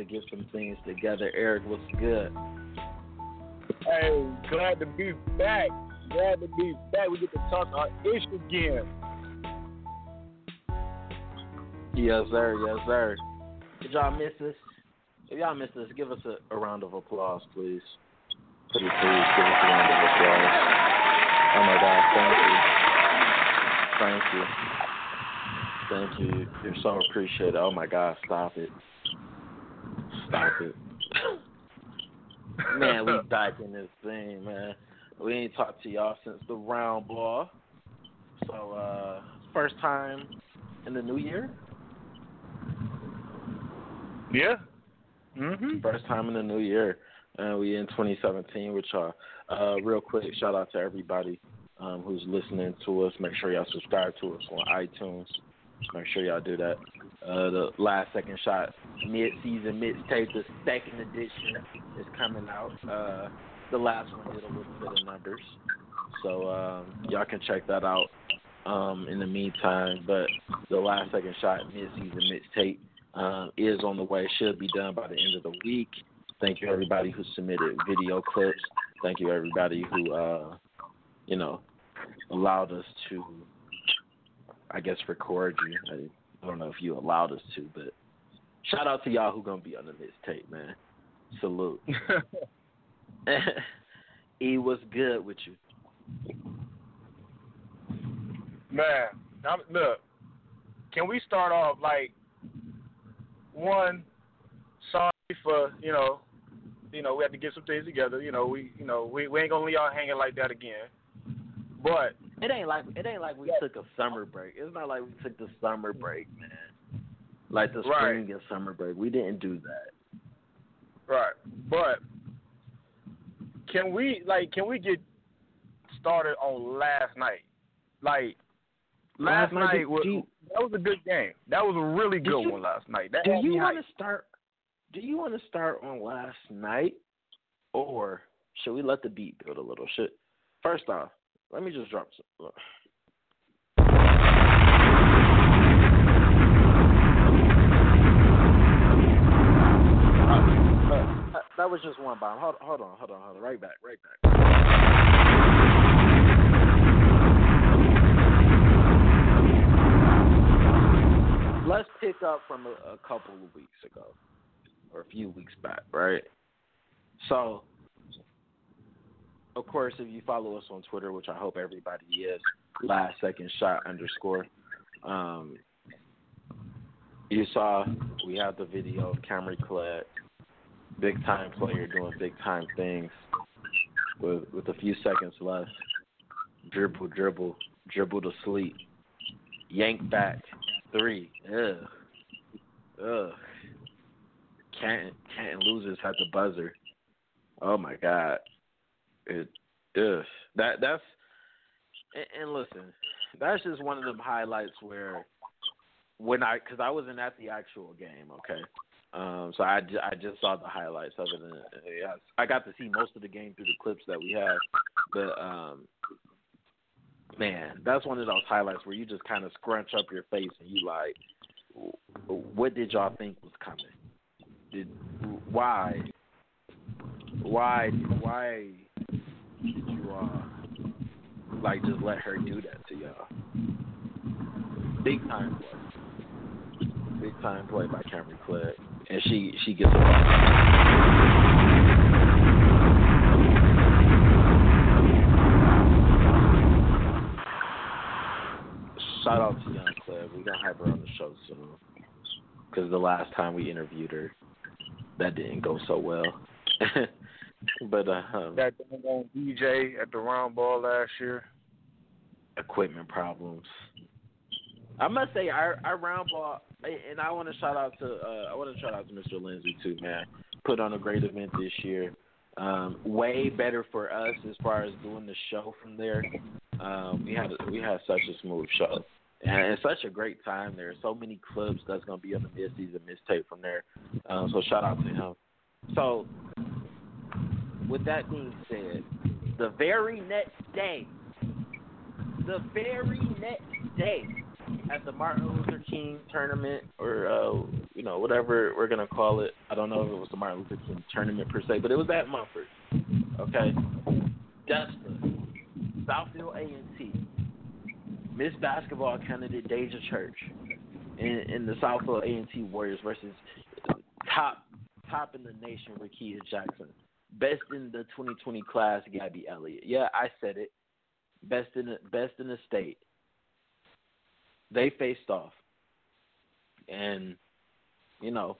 to get some things together. Eric, what's good? Hey, glad to be back. Glad to be back. We get to talk our ish again. Yes, sir. Yes, sir. Did y'all miss this? If y'all missed this, give us a, a round of applause, please. Pretty please give us a round of applause. Oh my God, thank you. Thank you. Thank you. You're so appreciated. Oh my God, stop it. Stop it. man, we back in this thing, man. We ain't talked to y'all since the round ball. So, uh, first time in the new year? Yeah. Mm-hmm. First time in the new year. Uh, we in 2017 with y'all. Uh, real quick, shout out to everybody um, who's listening to us. Make sure y'all subscribe to us on iTunes. Make sure y'all do that. Uh, the last second shot mid-season mixtape, the second edition, is coming out. Uh, the last one did a little bit of numbers, so um, y'all can check that out. Um, in the meantime, but the last second shot mid-season mixtape uh, is on the way. Should be done by the end of the week. Thank you everybody who submitted video clips. Thank you everybody who uh, you know allowed us to, I guess, record you. I don't know if you allowed us to, but shout out to y'all who gonna be on the mixtape, man. Salute. e was good with you. Man, I'm, look, can we start off like one? Sorry for you know, you know we have to get some things together. You know we you know we, we ain't gonna leave y'all hanging like that again. But it ain't like it ain't like we took a summer break. It's not like we took the summer break, man. Like the spring right. and summer break. We didn't do that. Right. But can we like can we get started on last night? Like last, last night, night was, you, that was a good game. That was a really good you, one last night. That do you want to start? Do you want to start on last night, or should we let the beat build a little? Should first off, let me just drop some. That was just one bomb. Hold, hold on, hold on, hold on. Right back, right back. Let's pick up from a, a couple of weeks ago, or a few weeks back, right? So, of course, if you follow us on Twitter, which I hope everybody is, last second shot underscore. Um, you saw we have the video of Cameron Collette, big time player doing big time things with with a few seconds left. Dribble, dribble, dribble to sleep. Yank back three. Ugh. Ugh. Can't can't loses at the buzzer. Oh my god. It ugh. That that's and, and listen, that's just one of them highlights where when I because I wasn't at the actual game, okay. Um, so I, I just saw the highlights of it, yeah, I got to see most of the game through the clips that we have. But um, man, that's one of those highlights where you just kind of scrunch up your face and you like, what did y'all think was coming? Did why, why, why you uh like just let her do that to y'all? Big time play, big time play by Cameron Clegg, and she she gets a. Lot. Shout out to Young Cleb. We're gonna have her on the show soon. Because the last time we interviewed her, that didn't go so well. but uh, um, that on DJ at the round ball last year. Equipment problems. I must say, our our round ball, and I want to shout out to uh, I want to shout out to Mr. Lindsay too, man. Put on a great event this year. Um, way better for us as far as doing the show from there. Um, we had we had such a smooth show and it's such a great time there. So many clubs that's gonna be on the mid-season mixtape from there. Um, so shout out to him. So with that being said, the very next day, the very next day, at the Martin Luther King tournament, or uh, you know whatever we're gonna call it. I don't know if it was the Martin Luther King tournament per se, but it was at Mumford. Okay, Depsa, Southfield A and T, Miss Basketball candidate Deja Church, in, in the Southfield A and T Warriors versus top top in the nation Rickea Jackson, best in the 2020 class Gabby Elliott. Yeah, I said it. Best in the best in the state they faced off. And, you know,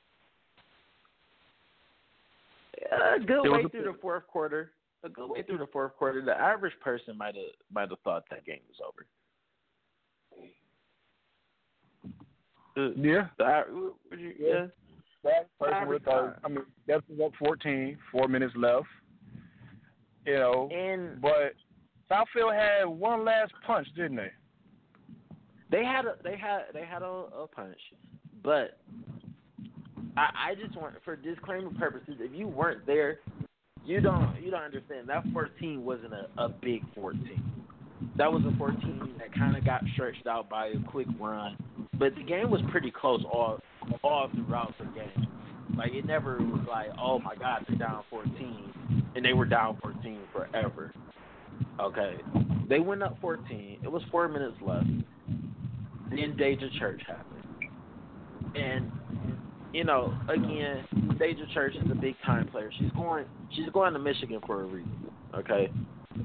a good way through the fourth quarter. A good way through the fourth quarter. The average person might have might have thought that game was over. Yeah. Yeah. That person would thought. I mean, that's up 14. Four minutes left. You know, and but Southfield had one last punch, didn't they? They had a they had they had a, a punch, but I, I just want for disclaimer purposes, if you weren't there, you don't you don't understand. That 14 wasn't a, a big 14. That was a 14 that kind of got stretched out by a quick run, but the game was pretty close all all throughout the game. Like it never was like, oh my God, they're down 14, and they were down 14 forever. Okay, they went up 14. It was four minutes left then Deja Church happened. And you know, again, Deja Church is a big time player. She's going she's going to Michigan for a reason. Okay?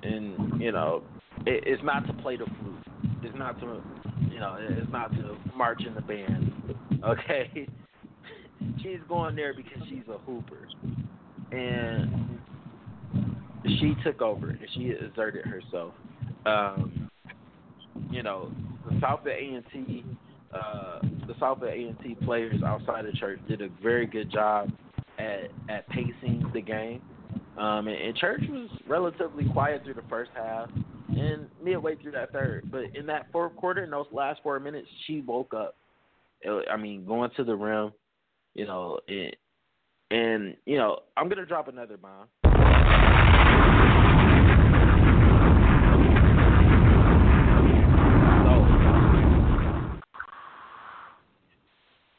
And, you know, it, it's not to play the flute. It's not to you know, it's not to march in the band. Okay? she's going there because she's a hooper. And she took over and she exerted herself. Um, you know, the Southfield A and T, uh, the Southfield A and T players outside of Church did a very good job at at pacing the game. Um, and, and Church was relatively quiet through the first half and midway through that third. But in that fourth quarter, in those last four minutes, she woke up. I mean, going to the rim, you know, and you know, I'm gonna drop another bomb. So,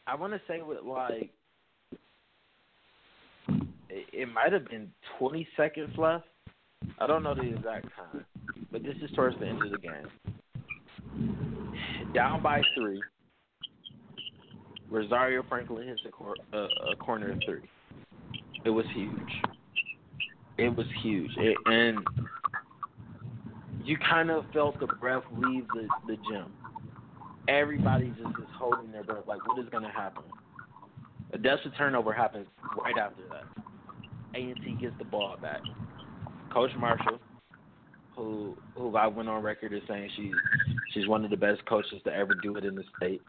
I want to say with like it, it might have been 20 seconds left. I don't know the exact time, but this is towards the end of the game. Down by three, Rosario Franklin hits a, cor- a, a corner three. It was huge. It was huge, it, and you kind of felt the breath leave the, the gym everybody just is holding their breath, like what is going to happen? A desperate turnover happens right after that. A and T gets the ball back. Coach Marshall, who who I went on record as saying she's she's one of the best coaches to ever do it in the state,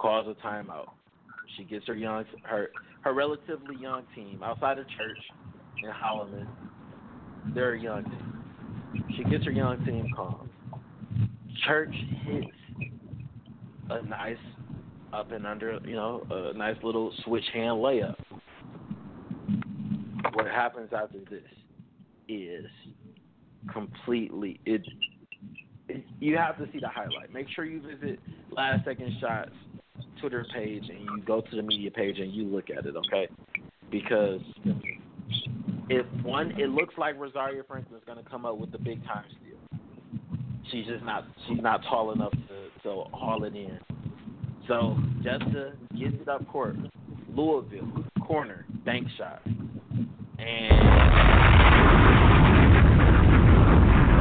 calls a timeout. She gets her young her her relatively young team outside of Church in Holloman. They're a young team. She gets her young team calm. Church hits a nice up and under, you know, a nice little switch hand layup. What happens after this is completely it, it you have to see the highlight. Make sure you visit Last Second Shots Twitter page and you go to the media page and you look at it, okay? Because if one, it looks like Rosario Franklin is going to come up with the big time steal. She's just not. She's not tall enough to to haul it in. So Jessica gets it up court. Louisville corner bank shot, and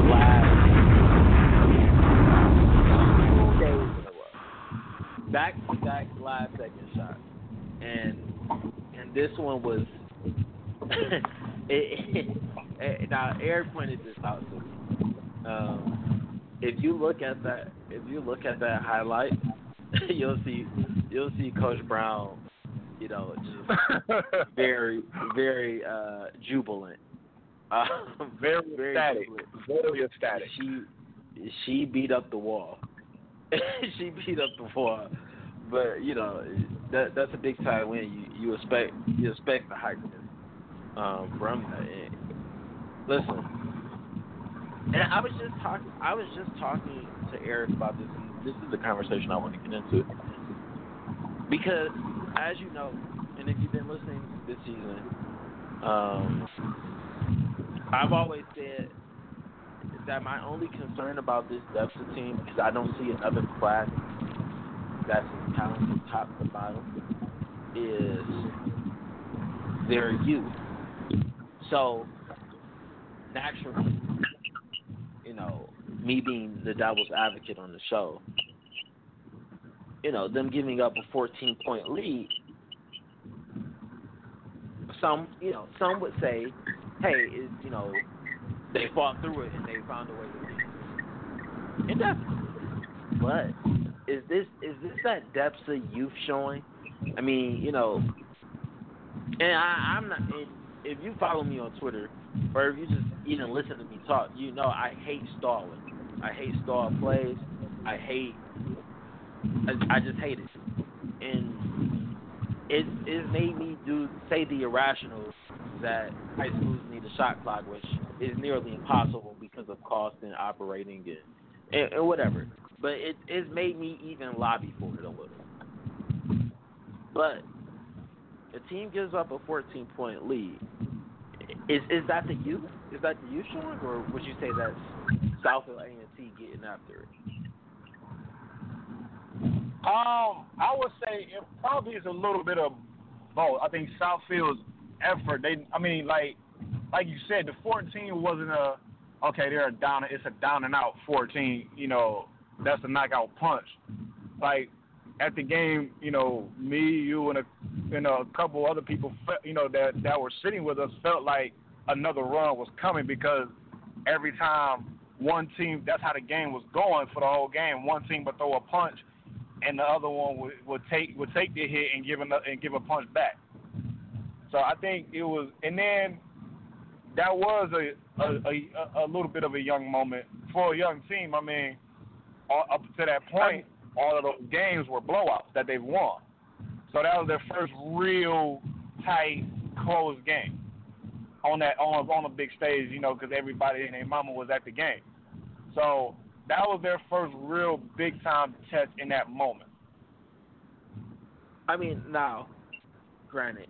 last two days in a row, back to back last second shot, and and this one was. it, it, now Eric pointed this out to me. Um, if you look at that, if you look at that highlight, you'll see you'll see Coach Brown, you know, just very very uh jubilant. Uh, very, very ecstatic. Jubilant. Very ecstatic. She she beat up the wall. she beat up wall. But you know that that's a big time win. You you expect you expect the hypeness um, from that. And listen, And I was just talking. I was just talking to Eric about this. And this is the conversation I want to get into because, as you know, and if you've been listening this season, um, I've always that my only concern about this of team is I don't see another class that's as talented top to bottom is their youth. So naturally, you know, me being the devil's advocate on the show, you know, them giving up a 14 point lead, some, you know, some would say, hey, is, you know, they fought through it and they found a way to win. And that's, but is this is this that depth of youth showing? I mean, you know, and I, I'm not. And if you follow me on Twitter, or if you just even listen to me talk, you know I hate stalling. I hate stall plays. I hate. I, I just hate it, and it it made me do say the irrational that high schools need a shot clock, which is nearly impossible because of cost and operating and and, and whatever. But it it's made me even lobby for it a little. But the team gives up a 14 point lead. Is is that the youth? Is that the youth showing, or would you say that's Southfield A and T getting after it? Um, I would say it probably is a little bit of both. I think Southfield's effort. They, I mean, like, like you said, the 14 wasn't a okay. They're a down. It's a down and out 14. You know, that's a knockout punch. Like at the game, you know, me, you, and a, and a couple other people, you know, that that were sitting with us felt like another run was coming because every time one team, that's how the game was going for the whole game. One team would throw a punch, and the other one would, would take would take the hit and give a and give a punch back. So I think it was, and then that was a a, a, a little bit of a young moment for a young team. I mean, up to that point, all of those games were blowouts that they've won. So that was their first real tight, close game on that on on a big stage, you know, because everybody and their mama was at the game. So that was their first real big time test in that moment. I mean, now, granted,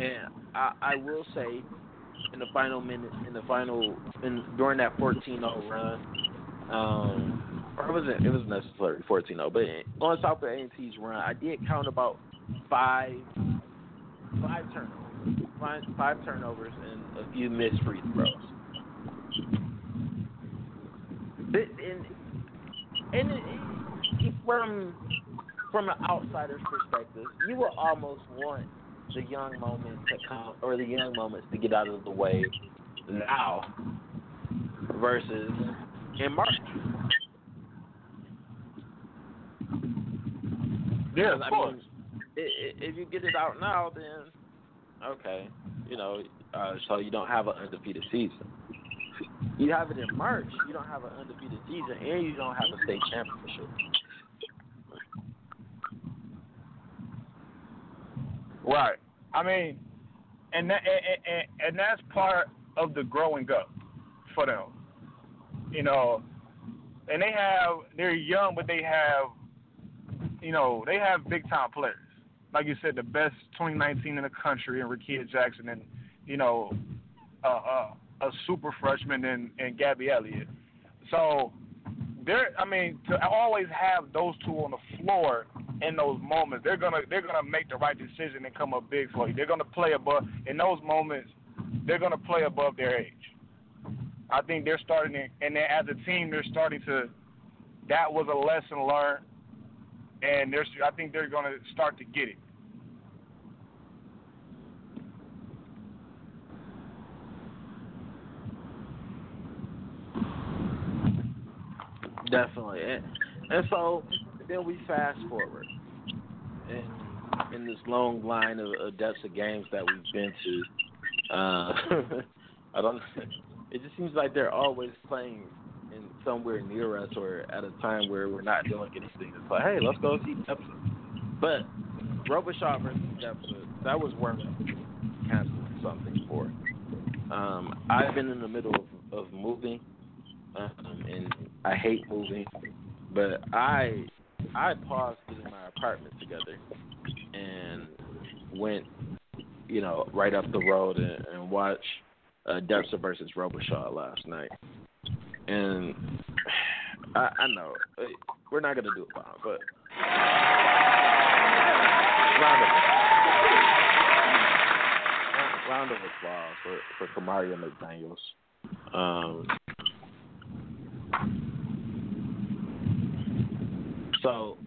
and I, I will say, in the final minute, in the final, in during that 14-0 run, um, or it wasn't it was necessarily 14-0, but on Southfield A&T's run, I did count about five five turnovers, five, five turnovers, and a few missed free throws. And, and from from an outsider's perspective, you will almost want the young moments to come or the young moments to get out of the way now versus in March. Yeah, of I course. Mean, if you get it out now, then okay, you know, uh, so you don't have an undefeated season. You have it in March, you don't have an undefeated season, and you don't have a state championship. Right. I mean, and that, and, and, and that's part of the growing up for them. You know, and they have they're young, but they have, you know, they have big time players. Like you said, the best 2019 in the country, and Rickea Jackson, and you know, uh, uh, a super freshman in, in Gabby Elliott. So they're, I mean, to always have those two on the floor in those moments, they're gonna they're gonna make the right decision and come up big for you. They're gonna play above in those moments. They're gonna play above their age. I think they're starting, to, and then as a team, they're starting to. That was a lesson learned, and they're. I think they're gonna start to get it. Definitely, and so then we fast forward, in in this long line of, of depths of games that we've been to. Uh, I don't. It just seems like they're always playing in somewhere near us or at a time where we're not doing anything. It's like, hey, let's go see Depsa. But Robichaud versus that was worth canceling something for. Um, I've been in the middle of, of moving, um, and I hate moving, but I I paused getting my apartment together and went, you know, right up the road and, and watched uh, Depsa versus Robichaud last night. And I, I know we're not gonna do bomb, but round of round of applause for for Kamaria McDaniel's. Um, so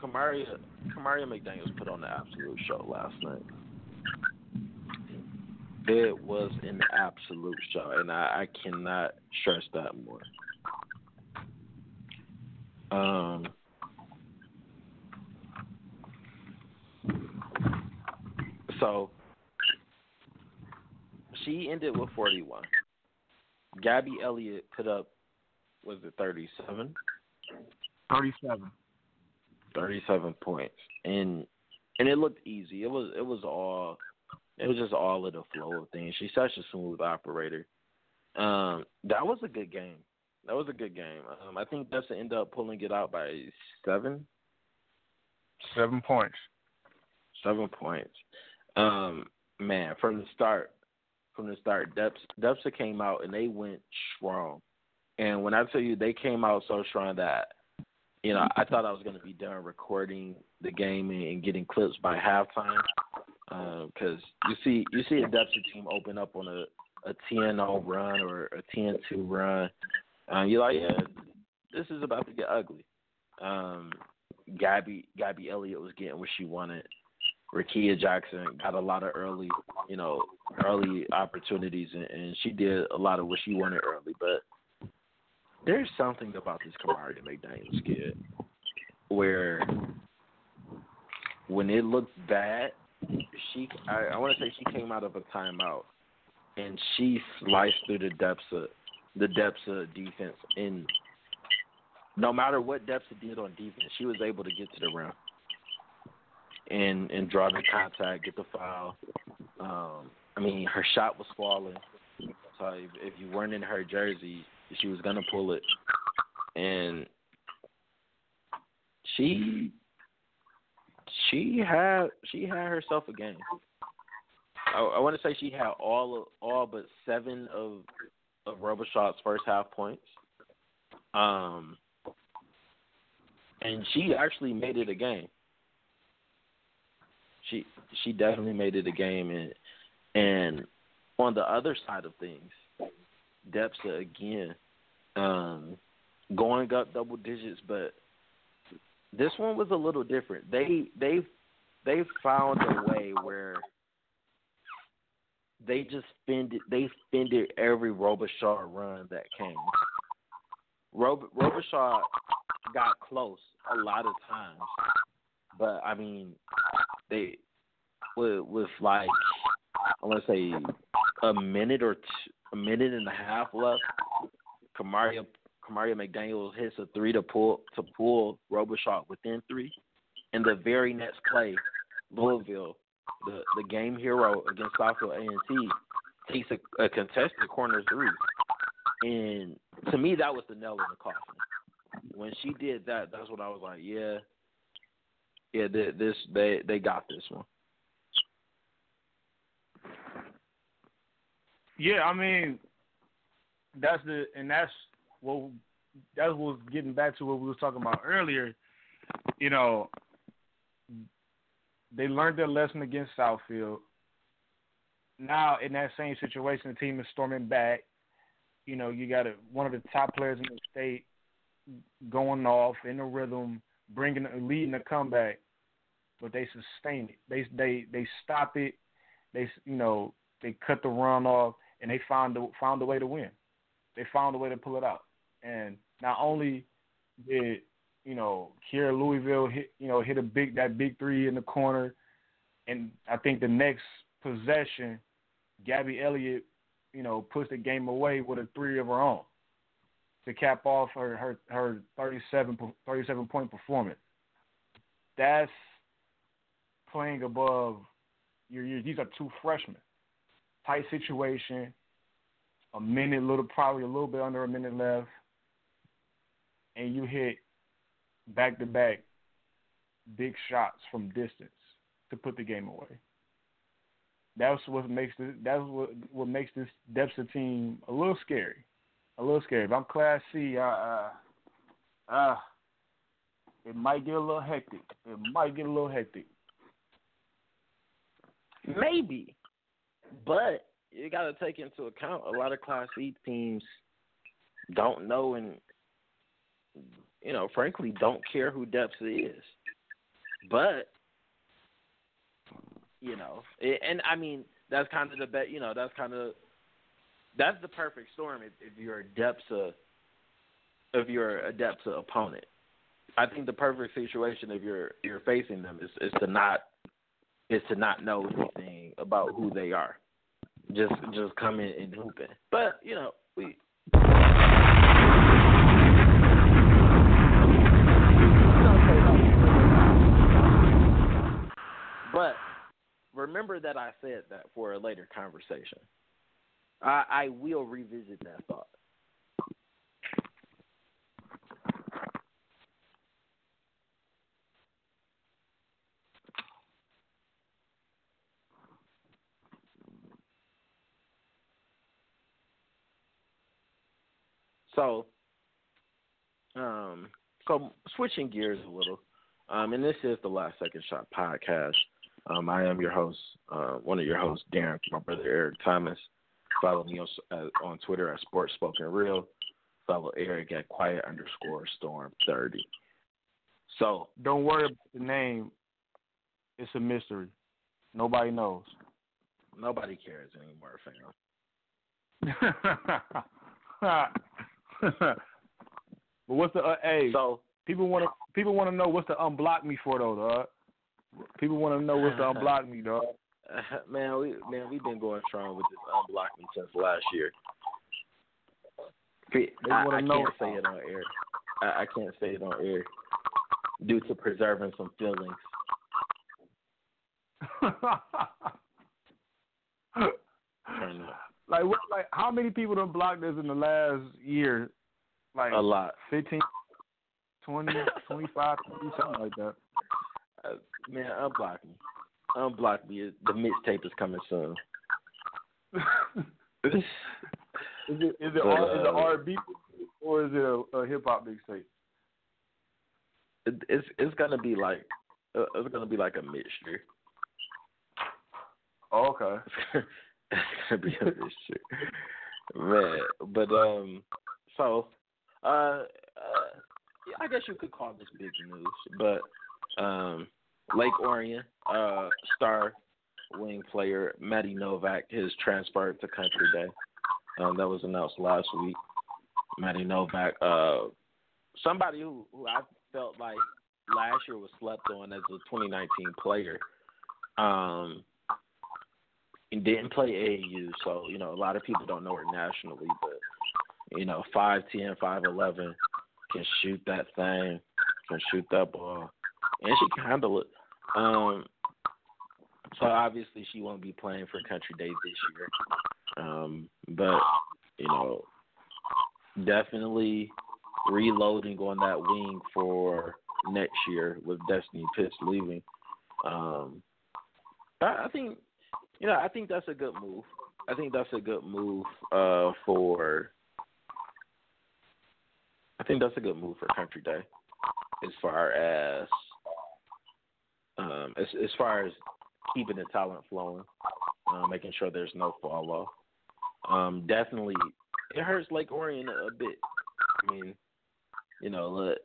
Kamaria Kamaria McDaniel's put on the absolute show last night. It was an absolute show, and I, I cannot stress that more. Um, so she ended with 41. Gabby Elliott put up, was it 37? 37. 37 points, and and it looked easy. It was it was all it was just all of the flow of things. She's such a smooth operator. Um, that was a good game. That was a good game. Um, I think that's ended up pulling it out by seven. Seven points. Seven points. Um, man, from the start, from the start, Depsa came out and they went strong. And when I tell you they came out so strong that, you know, I thought I was going to be done recording the game and getting clips by halftime because uh, you see you see a Depsa team open up on a a 10-0 run or a 10-2 run, uh, you're like, yeah, this is about to get ugly. Um, Gabby Gabby Elliott was getting what she wanted. Rickea Jackson got a lot of early, you know, early opportunities, and, and she did a lot of what she wanted early. But there's something about this Kamaria McDaniel's kid where when it looked bad, she I, I want to say she came out of a timeout and she sliced through the depths of the depths of defense and no matter what Depsa it did on defense, she was able to get to the rim and and draw the contact, get the foul. Um, I mean, her shot was falling, so if, if you weren't in her jersey, she was gonna pull it, and she she had she had herself a game. I, I want to say she had all of, all but seven of of Robichaud's first half points. Um, and she actually made it a game. She she definitely made it a game, and and on the other side of things, Depsa again, um, going up double digits, but this one was a little different. They they they found a way where they just fended they fended every Robichaud run that came. Rob, Robichaud got close a lot of times, but I mean, they with with like I want to say a minute or two, a minute and a half left. Kamaria Kamaria McDaniel hits a three to pull to pull Robichaud within three, and the very next play, Louisville, the the game hero against Southfield A and T, takes a, a contested corner three, and to me that was the nail in the coffin. When she did that, that's what I was like, yeah, yeah, this they they got this one. Yeah, I mean, that's the and that's what that was getting back to what we were talking about earlier. You know, they learned their lesson against Southfield. Now in that same situation, the team is storming back. You know, you got a, one of the top players in the state going off in the rhythm, bringing, leading the comeback, but they sustain it. They they they stop it. They you know they cut the run off, and they found a, found a way to win. They found a way to pull it out. And not only did you know Kiera Louisville hit you know hit a big that big three in the corner, and I think the next possession, Gabby Elliott, you know, pushed the game away with a three of her own to cap off her her her 37, 37 point performance. That's playing above your, your these are two freshmen. Tight situation, a minute, little probably a little bit under a minute left, and you hit back to back big shots from distance to put the game away. That's what makes this. That's what what makes this Depsa team a little scary, a little scary. If I'm Class C, uh, uh, it might get a little hectic. It might get a little hectic. Maybe, but you got to take into account a lot of Class C teams don't know and you know, frankly, don't care who Depsa is. But you know, it, and I mean that's kind of the bet. You know, that's kind of that's the perfect storm if, if you're a Depsa if you're a opponent. I think the perfect situation if you're you're facing them is is to not is to not know anything about who they are. Just just come in and hoop it. But you know we. But remember that I said that for a later conversation. I, I will revisit that thought. So, um, so switching gears a little, um, and this is the Last Second Shot podcast. Um, I am your host, uh, one of your hosts, Darren, my brother Eric Thomas. Follow me on, uh, on Twitter at Sports Spoken Real. Follow Eric at Quiet underscore Storm thirty. So don't worry about the name. It's a mystery. Nobody knows. Nobody cares anymore, fam. but what's the uh, hey? So people want to people want to know what's the unblock me for though, dog. People want to know what's the unblock me, dog. man, we man we've been going strong with this unblock me since last year. They I, I can't say it on air. I, I can't say it on air due to preserving some feelings. like what? Like how many people done blocked us in the last year? Like a lot. 15, 20, 25, 30, something like that. Uh, man, unblock me. Unblock me. The mixtape is coming soon. is it is it, but, R, is it uh, R&B or is it a, a hip hop mixtape? It, it's it's gonna be like uh, it's gonna be like a mixture. Oh, okay. it's gonna be a mixture, man. But um, so uh, uh, I guess you could call this big news, but um, Lake Orion uh star wing player Matty Novak has transferred to Country Day. Um, that was announced last week. Matty Novak, uh, somebody who, who I felt like last year was slept on as a 2019 player. Um, didn't play AAU, so you know a lot of people don't know her nationally, but you know five ten, five eleven, can shoot that thing, can shoot that ball, and she can handle it. Um, so obviously she won't be playing for Country Day this year, um, but you know definitely reloading on that wing for next year with Destiny Pitts leaving. Um, I, I think you know I think that's a good move. I think that's a good move uh, for. I think that's a good move for Country Day, as far as um, as as far as keeping the talent flowing, uh, making sure there's no fall off. Um, definitely, it hurts Lake Orion a, a bit. I mean, you know, look,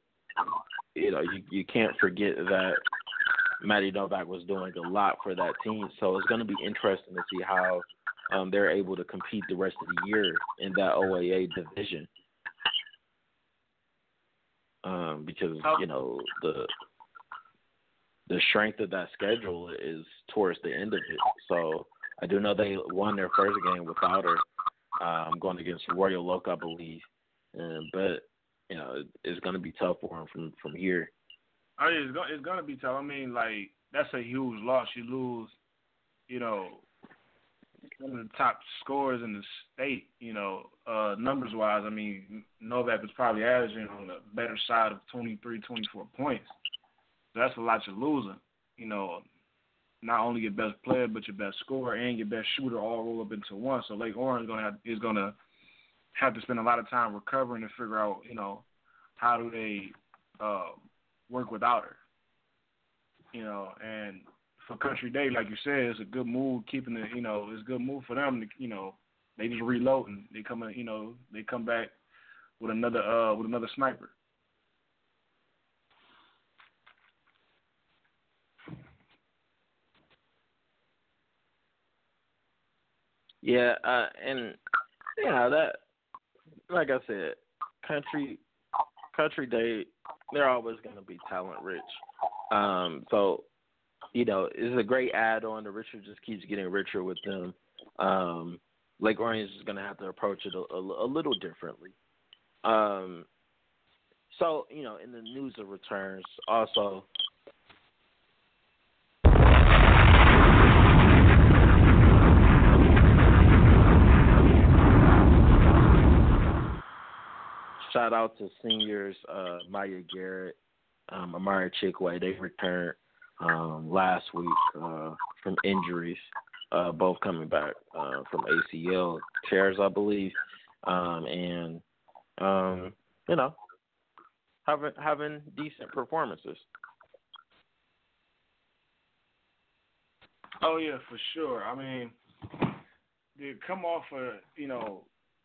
you know, you you can't forget that Matty Novak was doing a lot for that team. So it's going to be interesting to see how um, they're able to compete the rest of the year in that OAA division. Um, because you know the the strength of that schedule is towards the end of it. So I do know they won their first game without her, um, going against Royal Oak, I believe. Um, but you know, it's going to be tough for them from from here. Oh, yeah, it's gonna it's gonna be tough. I mean, like that's a huge loss. You lose, you know, one of the top scorers in the state. You know, uh, numbers wise, I mean, Novak was probably averaging on the better side of 23, 24 points. So that's a lot you're losing. You know, not only your best player, but your best scorer and your best shooter all roll up into one. So Lake Orion gonna have, is gonna have to spend a lot of time recovering to figure out, you know, how do they uh, work without her. You know, and for Country Day, like you said, it's a good move keeping it. You know, it's a good move for them. To, you know, they just reload and they come. You know, they come back with another uh with another sniper. Yeah, uh, and yeah, that like I said, country country day, they're always going to be talent rich. Um, so you know, it's a great add on. The Richard just keeps getting richer with them. Um, Lake Orion is going to have to approach it a, a, a little differently. Um, so, you know, in the news of returns, also, shout out to seniors uh, Maya Garrett, um, Amari Chikwe. They returned um, last week uh, from injuries, uh, both coming back uh, from ACL tears, I believe, um, and um, you know, having having decent performances. Oh yeah, for sure. I mean, they come off of you know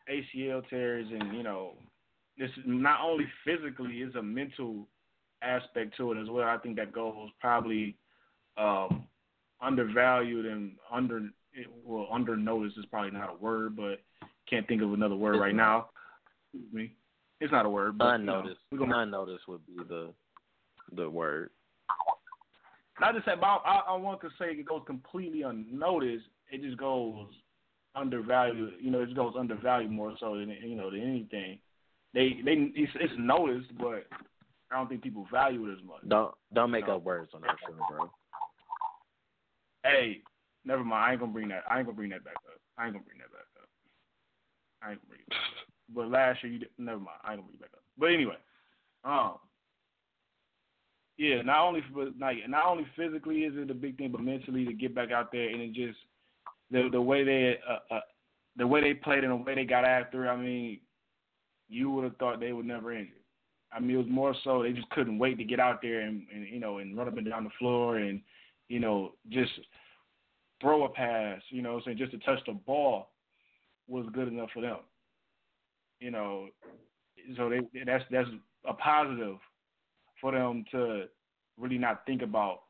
ACL tears, and you know, this not only physically, it's a mental aspect to it as well. I think that goes probably um, undervalued and under well under noticed is probably not a word, but can't think of another word right now. Excuse me. It's not a word, but Unnoticed. You know, gonna, Unnoticed would be the the word. not just say, but I, I want to say it goes completely unnoticed. It just goes undervalued. You know, it just goes undervalued more so than you know than anything. They they it's, it's noticed, but I don't think people value it as much. Don't don't make No. up words on that show, bro. Hey, never mind. I ain't gonna bring that. I ain't gonna bring that back up. I ain't gonna bring that back up. I ain't gonna bring it back up. But last year you did, never mind. I ain't gonna bring it back up. But anyway, um, yeah. Not only for not not only physically is it a big thing, but mentally to get back out there and it just the the way they uh, uh the way they played and the way they got after. I mean, you would have thought they would never injure. I mean, it was more so they just couldn't wait to get out there and, and you know and run up and down the floor and you know just throw a pass. You know, saying just to touch the ball was good enough for them. You know, so they that's that's a positive for them to really not think about.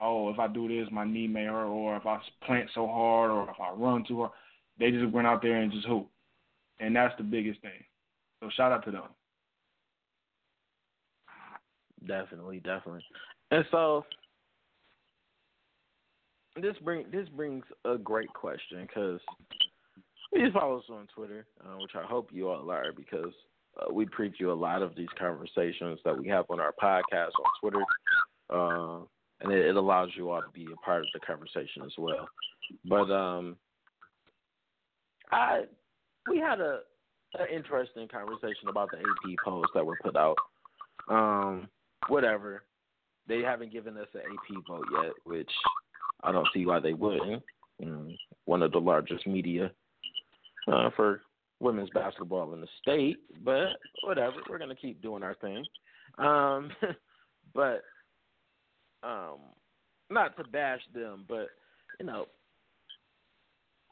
Oh, if I do this, my knee may hurt, or if I plant so hard, or if I run too hard. They just went out there and just hoop, and that's the biggest thing. So shout out to them. Definitely, definitely. And so this bring this brings a great question because please follow us on Twitter, uh, which I hope you all are because uh, we preview a lot of these conversations that we have on our podcast on Twitter, uh, and it, it allows you all to be a part of the conversation as well. But um, I we had a an interesting conversation about the AP polls that were put out. Um, whatever. They haven't given us an AP vote yet, which I don't see why they wouldn't. Mm, one of the largest media uh, for women's basketball in the state, but whatever. We're gonna keep doing our thing. Um, but um, not to bash them, but you know,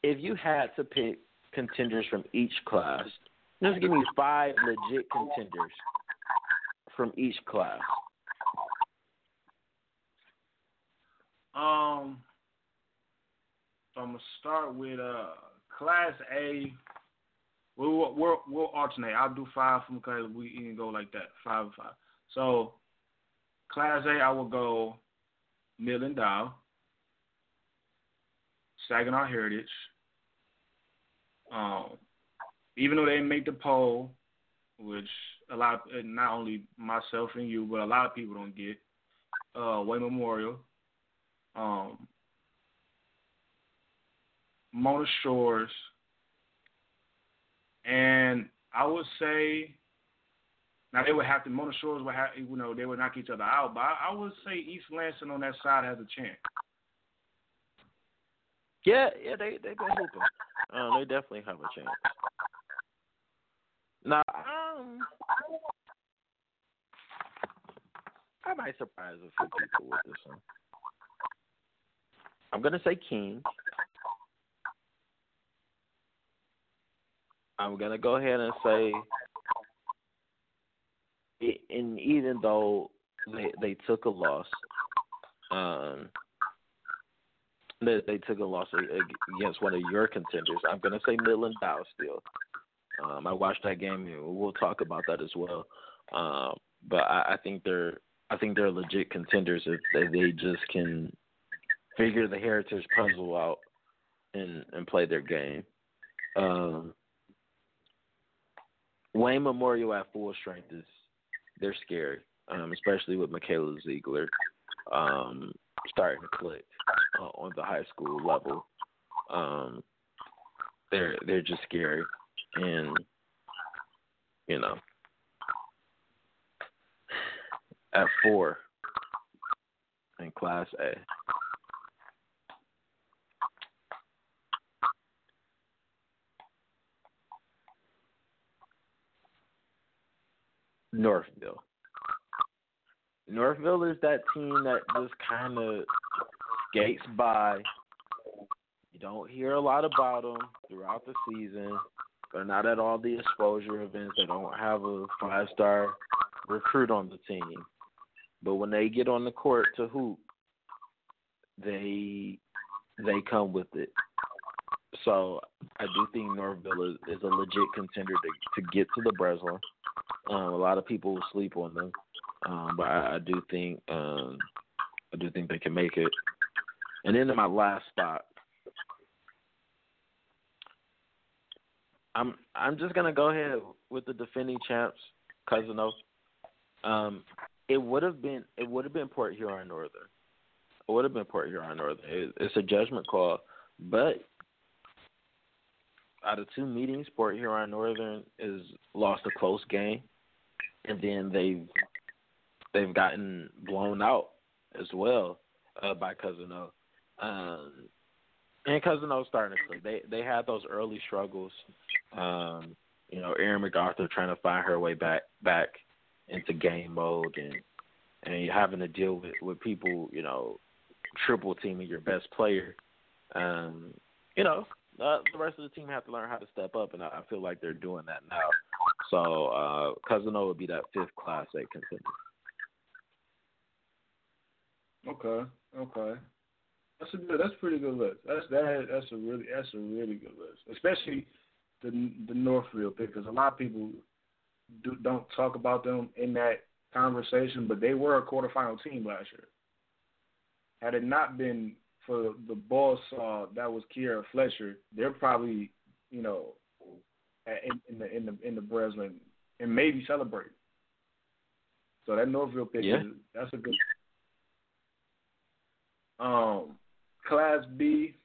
if you had to pick contenders from each class, just give me five legit contenders from each class. Um, so I'm gonna start with uh class A. We'll we'll, we'll alternate. I'll do five from because we can go like that, five and five. So class A, I will go Midland Dow, Saginaw Heritage. Um, even though they make the poll, which a lot, of, not only myself and you, but a lot of people don't get. Uh, Wayne Memorial, um, Mona Shores, and I would say now they would have to Mona Shores would have you know they would knock each other out, but I, I would say East Lansing on that side has a chance. Yeah, yeah, they they been hooping. Um, they definitely have a chance. Now, um, I might surprise a few people with this one. I'm gonna say King. I'm gonna go ahead and say, and even though they they took a loss, um, they they took a loss against one of your contenders. I'm gonna say Midland Dow still. Um, I watched that game. We'll talk about that as well. Um, but I, I think they're I think they're legit contenders if they, they just can figure the heritage puzzle out and and play their game. Um, Wayne Memorial at full strength is they're scary, um, especially with Michaela Ziegler um, starting to click uh, on the high school level. Um, they're they're just scary, and you know, at four in Class A. Northville. Northville is that team that just kind of skates by. You don't hear a lot about them throughout the season. They're not at all the exposure events. They don't have a five star recruit on the team. But when they get on the court to hoop, they they come with it. So I do think Northville is, is a legit contender to to get to the Breslin. Um, a lot of people sleep on them, um, but I, I do think um, I do think they can make it. And then in my last spot, I'm I'm just gonna go ahead with the defending champs, Cousino. Um, it would have been it would have been Port Huron Northern. It would have been Port Huron Northern. It, it's a judgment call, but out of two meetings, Port Huron Northern is lost a close game, and then they've they've gotten blown out as well uh, by Cousino. Um, and Cousino starting to click. They they had those early struggles. Um, you know, Erin MacArthur trying to find her way back back into game mode and and having to deal with with people, you know, triple teaming your best player. Um, you know, uh, the rest of the team have to learn how to step up, and I, I feel like they're doing that now. So uh, O would be that fifth class A contender. Okay, okay, that's a good. That's a pretty good list. That's that. That's a really. That's a really good list, especially the the Northville pick, because a lot of people do, don't talk about them in that conversation, but they were a quarterfinal team last year. Had it not been for the boss uh, that was Kiera Fletcher, they're probably, you know, in, in the in the in the Breslin and maybe celebrate. So that Northville pick yeah. is that's a good. Um, Class B.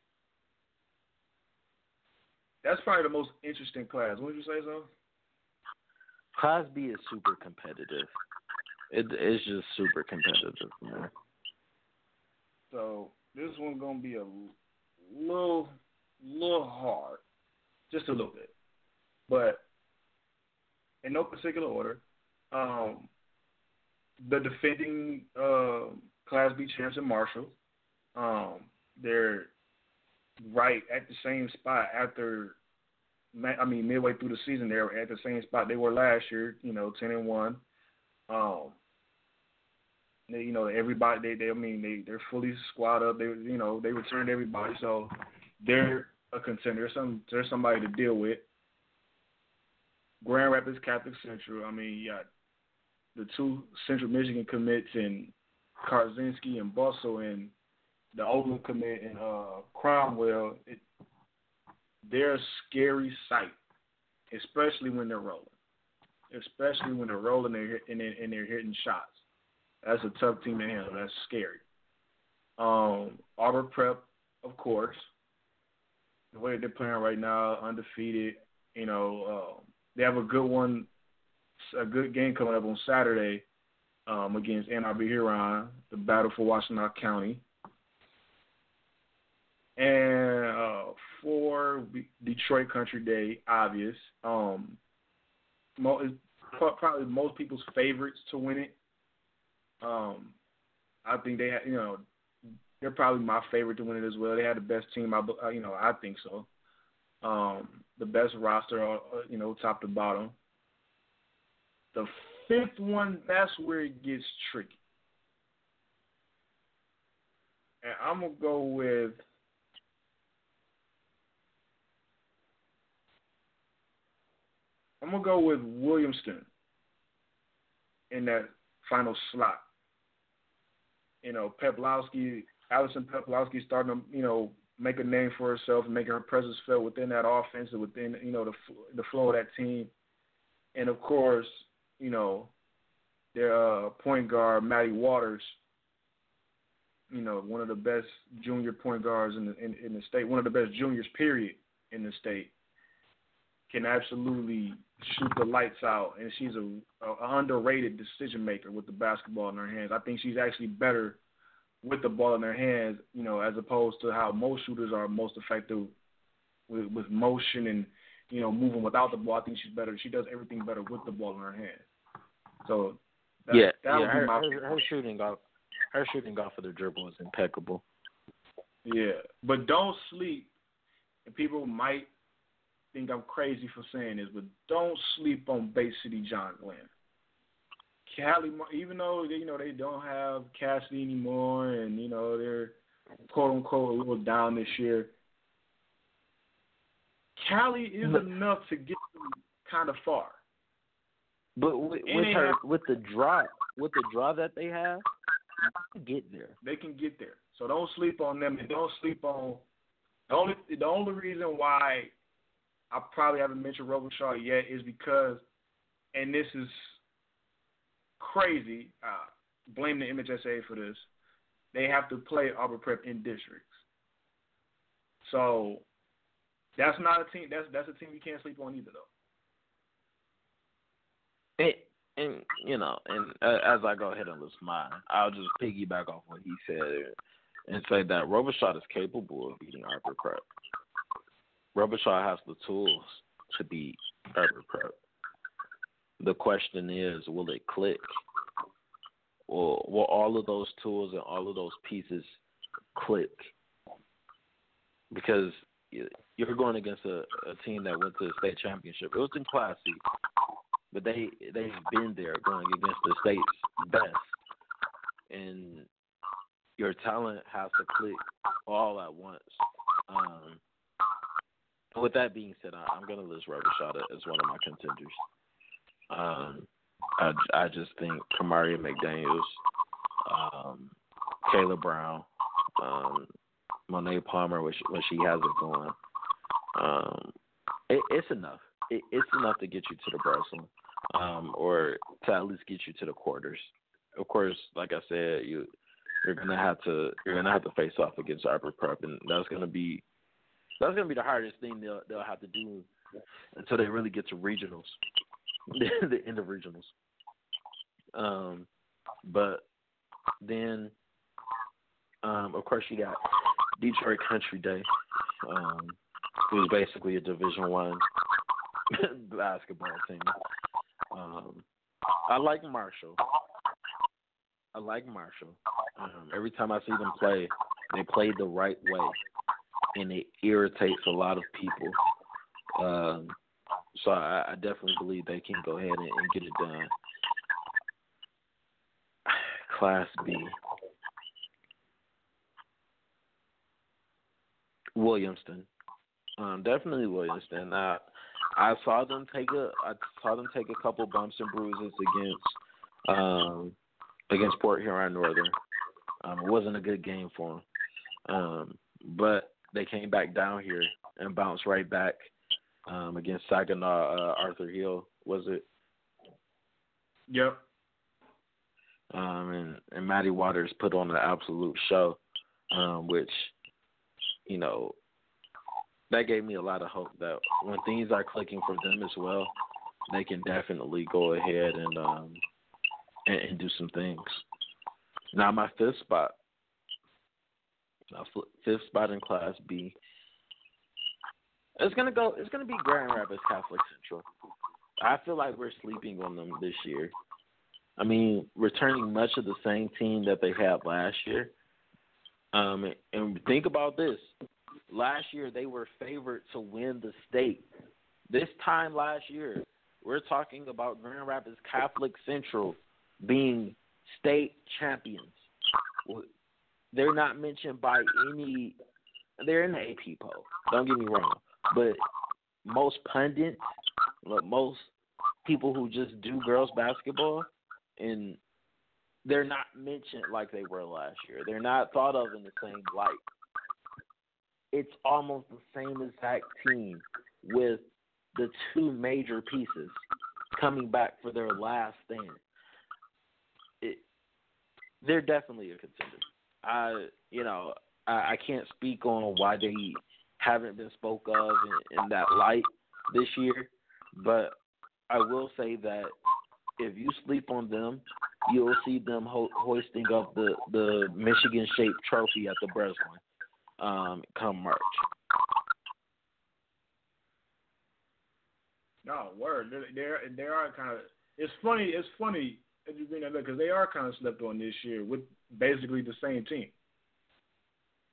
That's probably the most interesting class. Wouldn't you say so? Class B is super competitive. It, it's just super competitive, man. So this one's gonna be a little, little hard, just a little bit, but in no particular order. Um, the defending uh, Class B champs and Marshall, um, they're right at the same spot after. I mean, midway through the season, they were at the same spot they were last year. You know, ten and one. Um, they, you know, everybody they, they I mean they they're fully squad up. They you know they returned everybody, so they're a contender. Some there's somebody to deal with. Grand Rapids Catholic Central. I mean, you got the two Central Michigan commits and Karzinski and Bustle and the Oakland commit and uh, Cromwell. It, they're a scary sight, especially when they're rolling. Especially when they're rolling and they're, and they're hitting shots. That's a tough team to handle. That's scary. Um, Arbor Prep, of course. the way they're playing right now, undefeated. You know, uh, they have a good one, a good game coming up on Saturday um, against Arbor Huron, the battle for Washtenaw County. And uh, for Detroit Country Day, obvious. Um, probably most people's favorites to win it. Um, I think they, you know, they're probably my favorite to win it as well. They had the best team. I, uh, you know, I think so. Um, the best roster, uh, you know, top to bottom. The fifth one, that's where it gets tricky. And I'm gonna go with I'm gonna go with Williamston in that final slot. You know, Peplowski, Allison Peplowski starting to, you know, make a name for herself and making her presence felt within that offense and within, you know, the the flow of that team. And of course, you know, their uh, point guard Maddie Waters, you know, one of the best junior point guards in the in, in the state, one of the best juniors period in the state, can absolutely shoot the lights out, and she's a, a underrated decision maker with the basketball in her hands. I think she's actually better with the ball in her hands, you know, as opposed to how most shooters are most effective with, with motion and you know moving without the ball. I think she's better. She does everything better with the ball in her hands. So that, yeah, that yeah, her, my her, her shooting off her shooting off of the dribble is impeccable. Yeah, but don't sleep. And people might think I'm crazy for saying this, but don't sleep on Bay City John Glenn. Cali, even though they, you know they don't have Cassidy anymore, and you know they're quote unquote a little down this year. Cali is but, enough to get them kind of far. But with, with her, have, with the draw, with the draw that they have, they can get there. They can get there. So don't sleep on them, and don't sleep on the only the only reason why I probably haven't mentioned Robichaud yet is because, and this is crazy. Uh, blame the MHSAA for this. They have to play Arbor Prep in districts. So that's not a team. That's that's a team you can't sleep on either, though. It, and you know, and uh, as I go ahead and list mine, I'll just piggyback off what he said and say that Robichaud is capable of beating Arbor Prep. Robichaud has the tools to be Arbor Prep. The question is, will it click? Or will all of those tools and all of those pieces click? Because you're going against a, a team that went to the state championship. It was in classy, but they they've been there going against the state's best, and your talent has to click all at once. Um, with that being said, I, am going to list Robichaud as one of my contenders. Um, I, I just think Kamaria McDaniels, um, Kayla Brown, um, Monet Palmer, when she, when she has it going, um, it, it's enough. It, it's enough to get you to the Breslin, um, or to at least get you to the quarters. Of course, like I said, you you're gonna have to you're gonna have to face off against Arbor Prep, and that's gonna be that's gonna be the hardest thing they'll they'll have to do until they really get to regionals, the end of regionals. Um, but then, um, of course, you got Detroit Country Day, um, who's basically a Division One basketball team. Um, I like Marshall. I like Marshall. Um, every time I see them play, they play the right way and it irritates a lot of people. Um, so I, I definitely believe they can go ahead and, and get it done. Class B. Williamston. Um, definitely Williamston. I I saw them take a I saw them take a couple bumps and bruises against um against Port Huron Northern. Um, it wasn't a good game for them. Um, but they came back down here and bounced right back um, against Saginaw uh, Arthur Hill. Was it? Yep. Um, and and Maddie Waters put on an absolute show, um, which you know that gave me a lot of hope that when things are clicking for them as well, they can definitely go ahead and um and, and do some things. Now my fifth spot, fifth spot in Class B. It's gonna go. It's gonna be Grand Rapids Catholic Central. I feel like we're sleeping on them this year. I mean, returning much of the same team that they had last year. Um, and think about this: last year they were favored to win the state. This time last year, we're talking about Grand Rapids Catholic Central being state champions. They're not mentioned by any. They're in the AP poll. Don't get me wrong, but most pundits, most people who just do girls basketball, and they're not mentioned like they were last year. They're not thought of in the same light. It's almost the same exact team with the two major pieces coming back for their last stand. It, they're definitely a contender. I, you know, I, I can't speak on why they haven't been spoke of in, in that light this year, but I will say that if you sleep on them, you'll see them ho- hoisting up the the Michigan shaped trophy at the Breslin um, come March. No word. They're they are kind of. It's funny. It's funny as you bring that up because they are kind of slept on this year with basically the same team.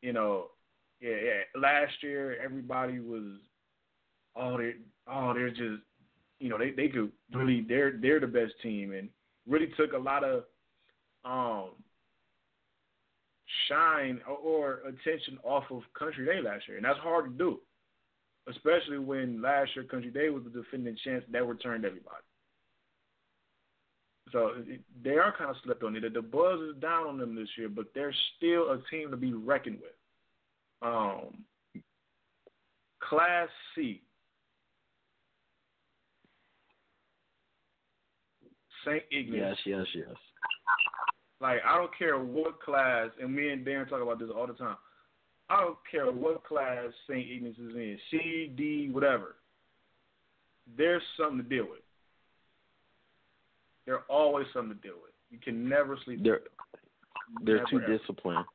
You know, yeah, yeah. Last year everybody was, oh, they, oh, they're just, you know, they they could really they're they're the best team and really took a lot of um shine or, or attention off of Country Day last year, and that's hard to do especially when last year Country Day was the defending champs that returned everybody. So they are kind of slept on it. The buzz is down on them this year, but they're still a team to be reckoned with. Um, Class C. St. Ignace. Yes, yes, yes. Like I don't care what class, and me and Darren talk about this all the time. I don't care what class St. Ignace is in, C, D, whatever. There's something to deal with. There's always something to deal with. You can never sleep. They're they're never, too ever. disciplined.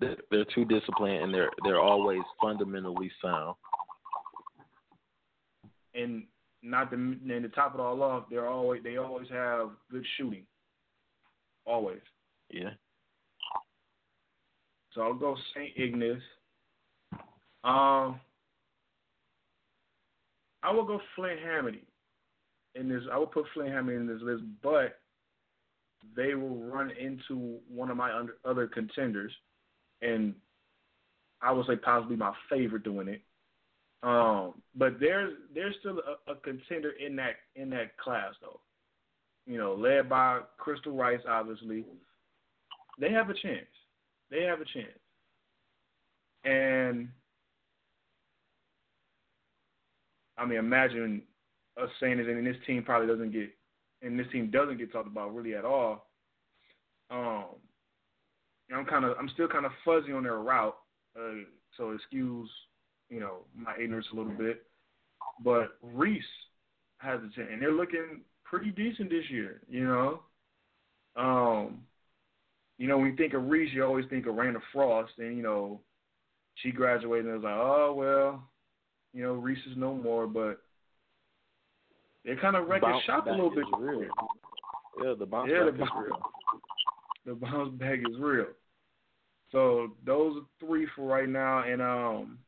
They're, they're too disciplined, and they're they're always fundamentally sound. And not the and to top it all off, they're always they always have good shooting. Always. Yeah. So I'll go St. Ignace. Um, I will go Flint Hamady in this. I will put Flint Hamady in this list, but they will run into one of my under, other contenders, and I would say possibly my favorite doing it. Um, but there's there's still a, a contender in that in that class though. You know, led by Crystal Rice, obviously. They have a chance. They have a chance. And I mean, imagine us saying it, and this team probably doesn't get, and this team doesn't get talked about really at all. Um, I'm kind of, I'm still kind of fuzzy on their route, uh, so excuse, you know, my ignorance a little bit. But Reese has a chance, and they're looking pretty decent this year. You know, um, you know, when you think of Reese, you always think of Raina Frost, and you know, she graduated and it was like, oh well, you know, Reese is no more, but they're kind of wrecking shop a little bit. Real. Yeah, the bounce yeah, back the bounce, is real. The bounce back is real. So those are three for right now, and um,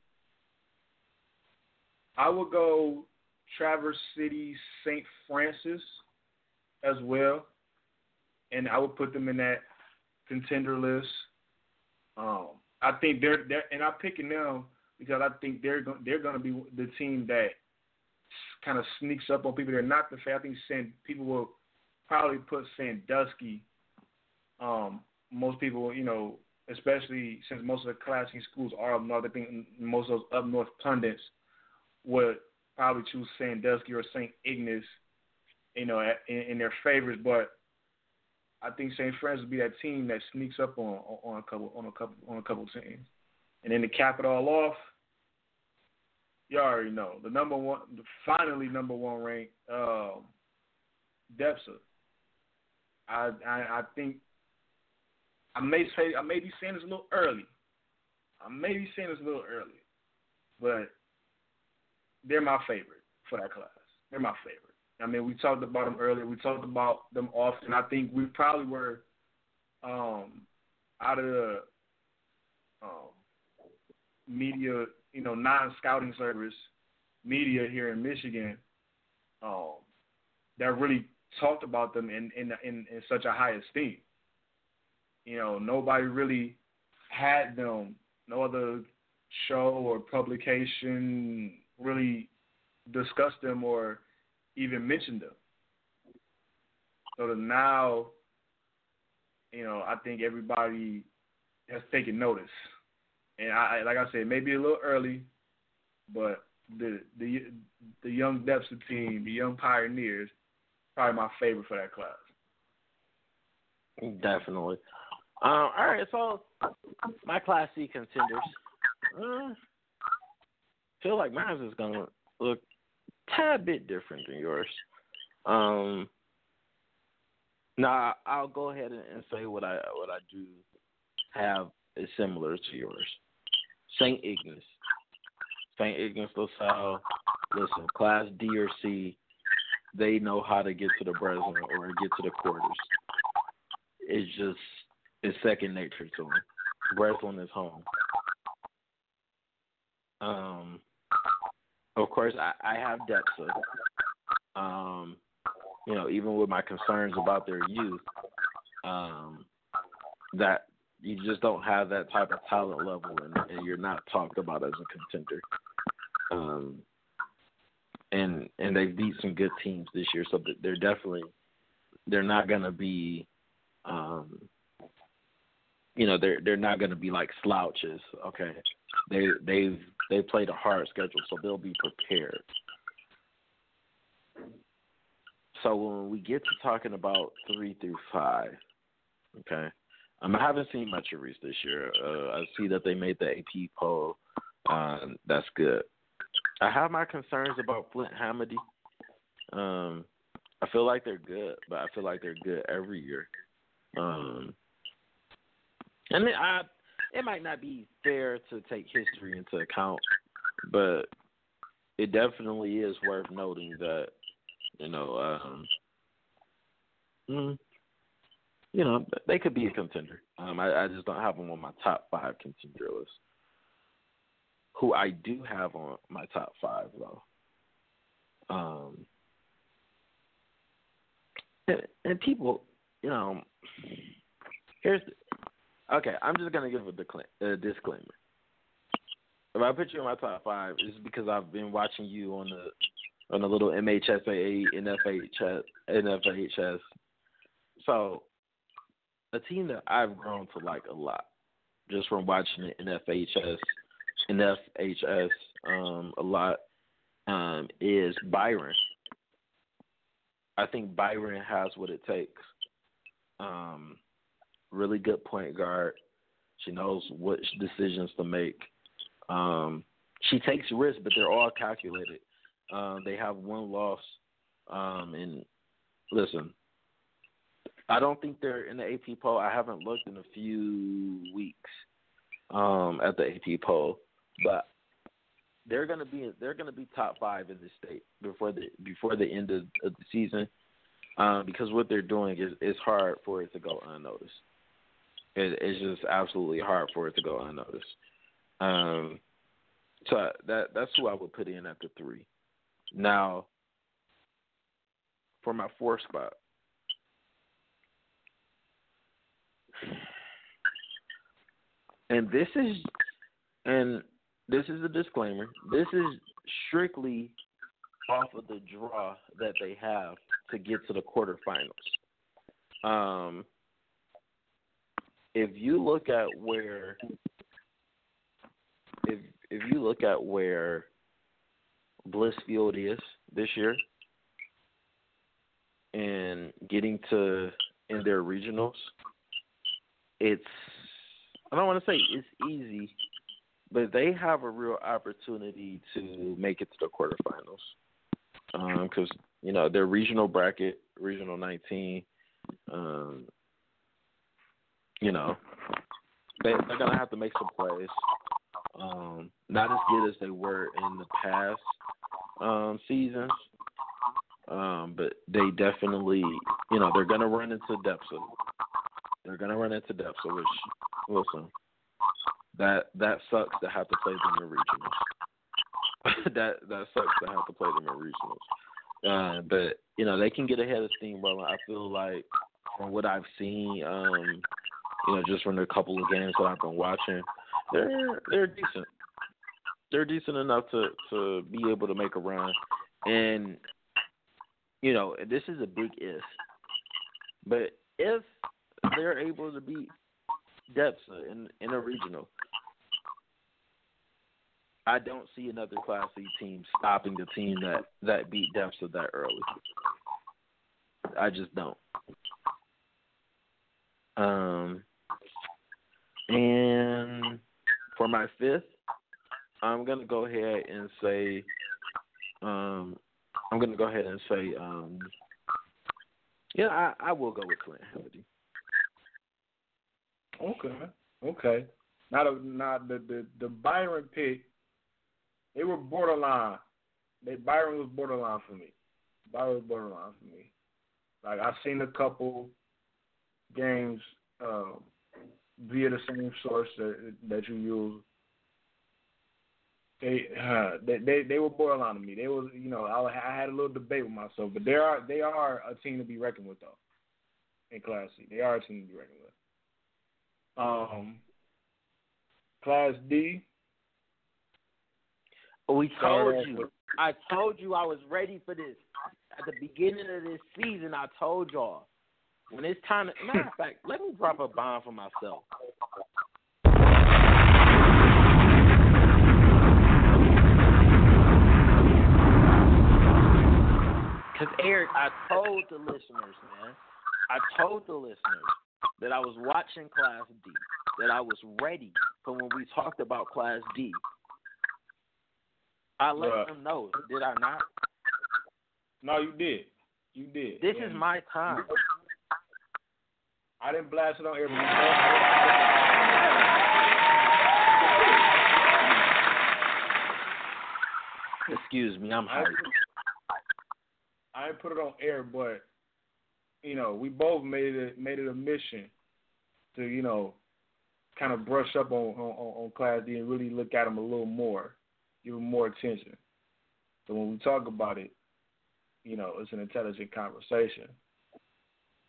I would go Traverse City, St. Francis, as well, and I would put them in that contender list. Um, I think they're, they're and I'm picking them because I think they're go, they're going to be the team that kind of sneaks up on people. They're not the fact. I think Sand, people will probably put Sandusky. Um, most people, you know, especially since most of the classic schools are up north, I think most of those up north pundits would probably choose Sandusky or St. Ignace, you know, in, in their favorites. But I think St. Francis will be that team that sneaks up on on a couple on a couple on a couple teams, and then to cap it all off, you already know the number one, finally number one ranked um, DEPSA. I, I I think I may say I may be saying this a little early. I may be saying this a little early, but they're my favorite for that class. They're my favorite. I mean, we talked about them earlier. We talked about them often. I think we probably were um, out of the um, media, you know, non-scouting service media here in Michigan um, that really talked about them in, in in in such a high esteem. You know, nobody really had them. No other show or publication really discussed them or even mentioned them. So that now, you know, I think everybody has taken notice. And I, like I said, maybe a little early, but the the the young DEPSA team, the young pioneers, probably my favorite for that class. Definitely. Um, all right, so my Class C contenders. Uh, feel like mine is gonna look tad bit different than yours. Um, now I'll go ahead and say what I what I do have is similar to yours. Saint Ignace, Saint Ignace LaSalle. Listen, Class D or C, they know how to get to the Breslin or get to the quarters. It's just it's second nature to them. Breslin is home. Um, of course, I, I have DEPSA. Um, you know, even with my concerns about their youth, um, that you just don't have that type of talent level, and, and you're not talked about as a contender. Um, and and they've beat some good teams this year, so they're definitely they're not going to be, um, you know, they're they're not going to be like slouches. Okay, they they've they played a hard schedule, so they'll be prepared. So when we get to talking about three through five, okay, um, I haven't seen much of Reese this year. Uh, I see that they made the AP poll. Um, that's good. I have my concerns about Flint Hamady. Um, I feel like they're good, but I feel like they're good every year. Um, and I it might not be fair to take history into account, but it definitely is worth noting that you know, um, mm, you know, they could be a contender. Um, I, I just don't have them on my top five contender list. Who I do have on my top five though. Um, and, and people, you know, here's the, Okay, I'm just gonna give a, decla- a disclaimer. If I put you in my top five, it's because I've been watching you on the on the little MHSAA, NFHS, NFHS. So, a team that I've grown to like a lot, just from watching the NFHS, NFHS um, a lot, um, is Byron. I think Byron has what it takes. Um, really good point guard. She knows what decisions to make. Um, she takes risks, but they're all calculated. Um, they have one loss. Um, and listen, I don't think they're in the AP poll. I haven't looked in a few weeks um, at the AP poll, but they're gonna be they're gonna be top five in the state before the before the end of, of the season, um, because what they're doing is it's hard for it to go unnoticed. It, it's just absolutely hard for it to go unnoticed. Um, so that that's who I would put in at the three. Now, for my fourth spot, and this is and this is a disclaimer. This is strictly off of the draw that they have to get to the quarterfinals. Um, if you look at where if if you look at where Blissfield is this year and getting to in their regionals, it's I don't want to say it's easy, but they have a real opportunity to make it to the quarterfinals because um, you know their regional bracket, regional 19. Um, you know, they, they're gonna have to make some plays. Um, not as good as they were in the past um, seasons, um, but they definitely, you know, they're gonna run into DEPSA. They're gonna run into DEPSA. Of which, listen, that that sucks to have to play them in regionals. that that sucks to have to play them in regionals. Uh, but you know they can get ahead of steam, steamroller. I feel like from what I've seen, um, you know, just from the couple of games that I've been watching, they're they're decent. They're decent enough to to be able to make a run, and you know this is a big if. But if they're able to beat DEPSA in in a regional, I don't see another Class C team stopping the team that that beat DEPSA that early. I just don't. Um, and for my fifth, I'm gonna go ahead and say, um, I'm gonna go ahead and say, um, yeah, I, I will go with Flint Hamady. Okay, okay. Not the, now the, the the Byron pick, they were borderline. They Byron was borderline for me. Byron was borderline for me. Like I've seen a couple games um, via the same source that that you use. They, uh, they they they were borderline to me. They was you know I, I had a little debate with myself, but they are they are a team to be reckoned with though. In Class C, they are a team to be reckoned with. Um, Class D. We told you. I told you I was ready for this. At the beginning of this season, I told y'all when it's time to matter of fact, let me drop a bomb for myself. Cause Eric, I told the listeners, man, I told the listeners that I was watching Class D, that I was ready for when we talked about Class D. I let them know, did I not? No, you did. You did. This and is my time. I didn't blast it on air. Excuse me, I'm hurt. I didn't put it on air, but you know, we both made it made it a mission to you know kind of brush up on on, on Class D and really look at them a little more, give them more attention. So when we talk about it, you know, it's an intelligent conversation.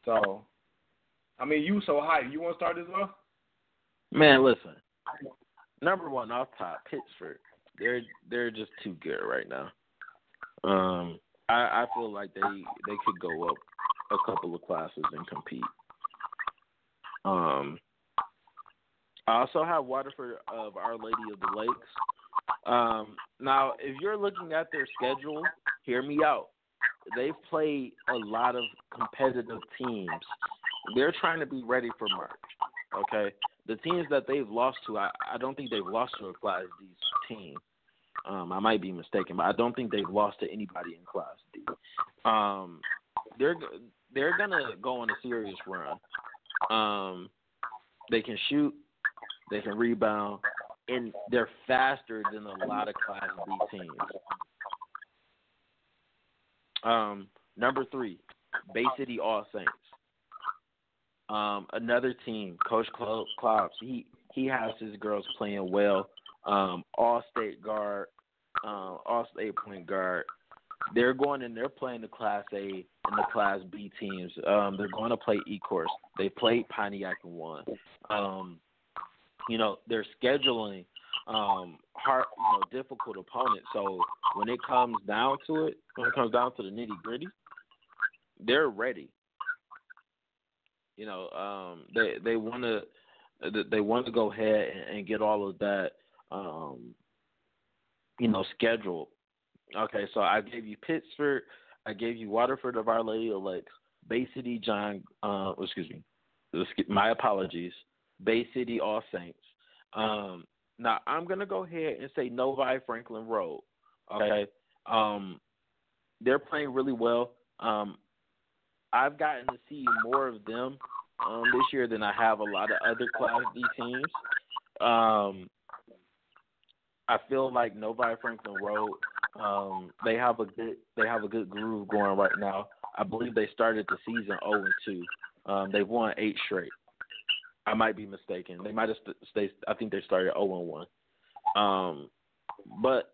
So I mean, you so hype. You want to start this off? Man, listen. Number one off top, Pittsford. They're they're just too good right now. Um, I I feel like they they could go up a couple of classes and compete. Um, I also have Waterford of Our Lady of the Lakes. Um, now, if you're looking at their schedule, hear me out. They've played a lot of competitive teams they're trying to be ready for March. Okay, the teams that they've lost to, I, I don't think they've lost to a Class D team. Um, I might be mistaken, but I don't think they've lost to anybody in Class D. Um, they're they're gonna go on a serious run. Um, they can shoot, they can rebound, and they're faster than a lot of Class B teams. Um, number three, Bay City All Saints. Um, another team, Coach Klops, he he has his girls playing well. Um, all state guard, uh, all state point guard. They're going and they're playing the Class A and the Class B teams. Um, they're going to play Ecorse. They played Pontiac and won. Um, you know, they're scheduling um hard you know difficult opponents so when it comes down to it when it comes down to the nitty gritty they're ready you know, um, they they want to they want to go ahead and, and get all of that, um, you know, scheduled. Okay, so I gave you Pittsford, I gave you Waterford of Our Lady of Lakes, Bay City John. Uh, excuse me, my apologies. Bay City All Saints. Um, Now I'm gonna go ahead and say Novi Franklin Road. Okay. Um, they're playing really well. Um, I've gotten to see more of them um, this year than I have a lot of other Class D teams. Um, I feel like Novi Franklin Road. Um, they have a good they have a good groove going right now. I believe they started the season 0 and 2. Um, they've won eight straight. I might be mistaken. They might have stayed. I think they started 0 and 1. Um, but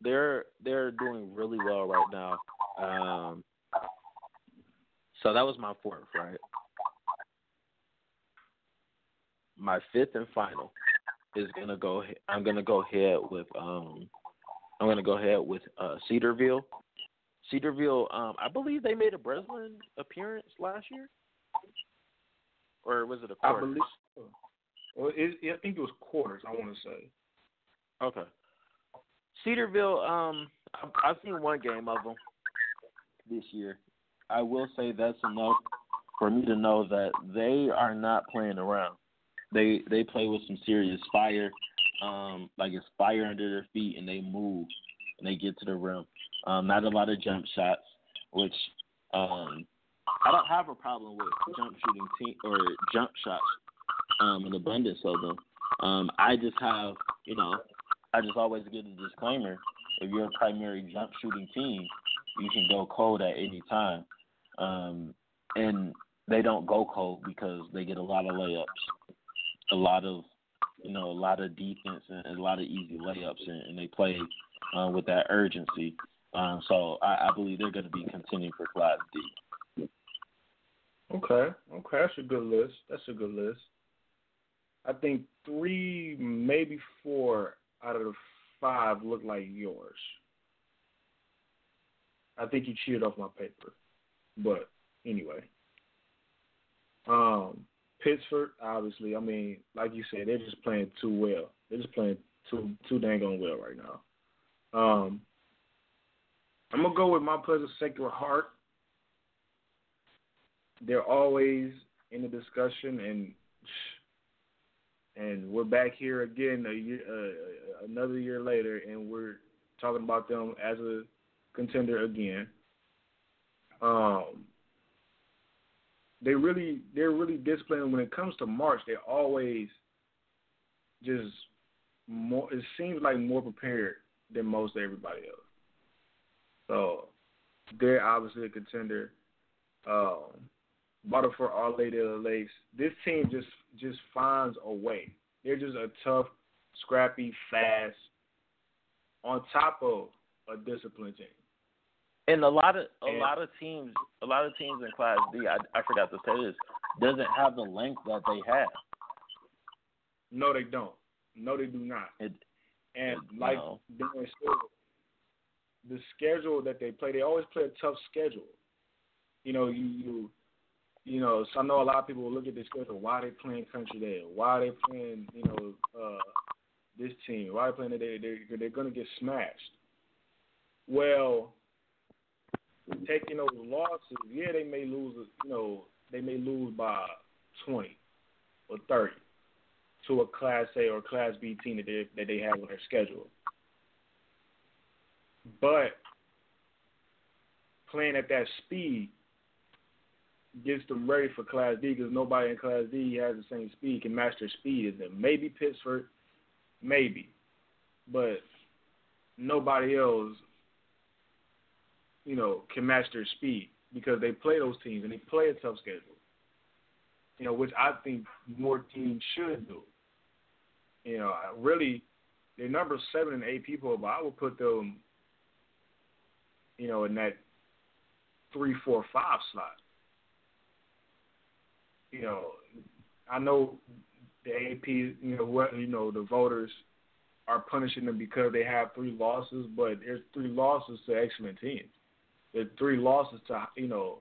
they're they're doing really well right now. Um, so that was my fourth, right? My fifth and final is gonna go. I'm gonna go ahead with. Um, I'm gonna go ahead with uh, Cedarville. Cedarville. Um, I believe they made a Breslin appearance last year, or was it a quarter? I believe. So. Well, it, I think it was quarters. I want to say. Okay. Cedarville. Um, I've, I've seen one game of them this year. I will say that's enough for me to know that they are not playing around. They they play with some serious fire, um, like it's fire under their feet, and they move and they get to the rim. Um, not a lot of jump shots, which um, I don't have a problem with jump shooting team or jump shots, um, an abundance of them. Um, I just have, you know, I just always give a disclaimer: if you're a primary jump shooting team, you can go cold at any time. Um, and they don't go cold because they get a lot of layups, a lot of you know a lot of defense and a lot of easy layups, and, and they play uh, with that urgency. Um, so I, I believe they're going to be continuing for Class D. Okay, okay, that's a good list. That's a good list. I think three, maybe four out of the five look like yours. I think you cheated off my paper. But anyway, um, Pittsford, obviously, I mean, like you said, they're just playing too well. They're just playing too too dang on well right now. Um, I'm gonna go with Mount Pleasant Sacred Heart. They're always in the discussion, and and we're back here again a year, uh, another year later, and we're talking about them as a contender again. Um, they really they're really disciplined when it comes to March. They're always just more. It seems like more prepared than most everybody else. So they're obviously a contender. Um, Waterford, Our Lady of the Lakes. This team just just finds a way. They're just a tough, scrappy, fast, on top of a disciplined team. And a lot of a lot of teams, a lot of teams in Class D, I, I forgot to say this, doesn't have the length that they have. No, they don't. No, they do not. It, and it, like no. the schedule that they play, they always play a tough schedule. You know, you you you know, so I know a lot of people will look at this schedule. Why are they playing Country Day? Why are they playing, you know, uh, this team? Why are they playing? They they they're going to get smashed. Well, taking those losses, yeah, they may lose. You know, they may lose by twenty or thirty to a Class A or Class B team that they that they have on their schedule. But playing at that speed gets them ready for Class D because nobody in Class D has the same speed, can match their speed as them. Maybe Pittsford, maybe, but nobody else you know, can match their speed because they play those teams and they play a tough schedule. You know, which I think more teams should do. You know, really, they're number seven and eight people, but I would put them, you know, in that three, four, five slot. You know, I know the AP, you know, what you know, the voters are punishing them because they have three losses, but there's three losses to excellent teams the three losses to you know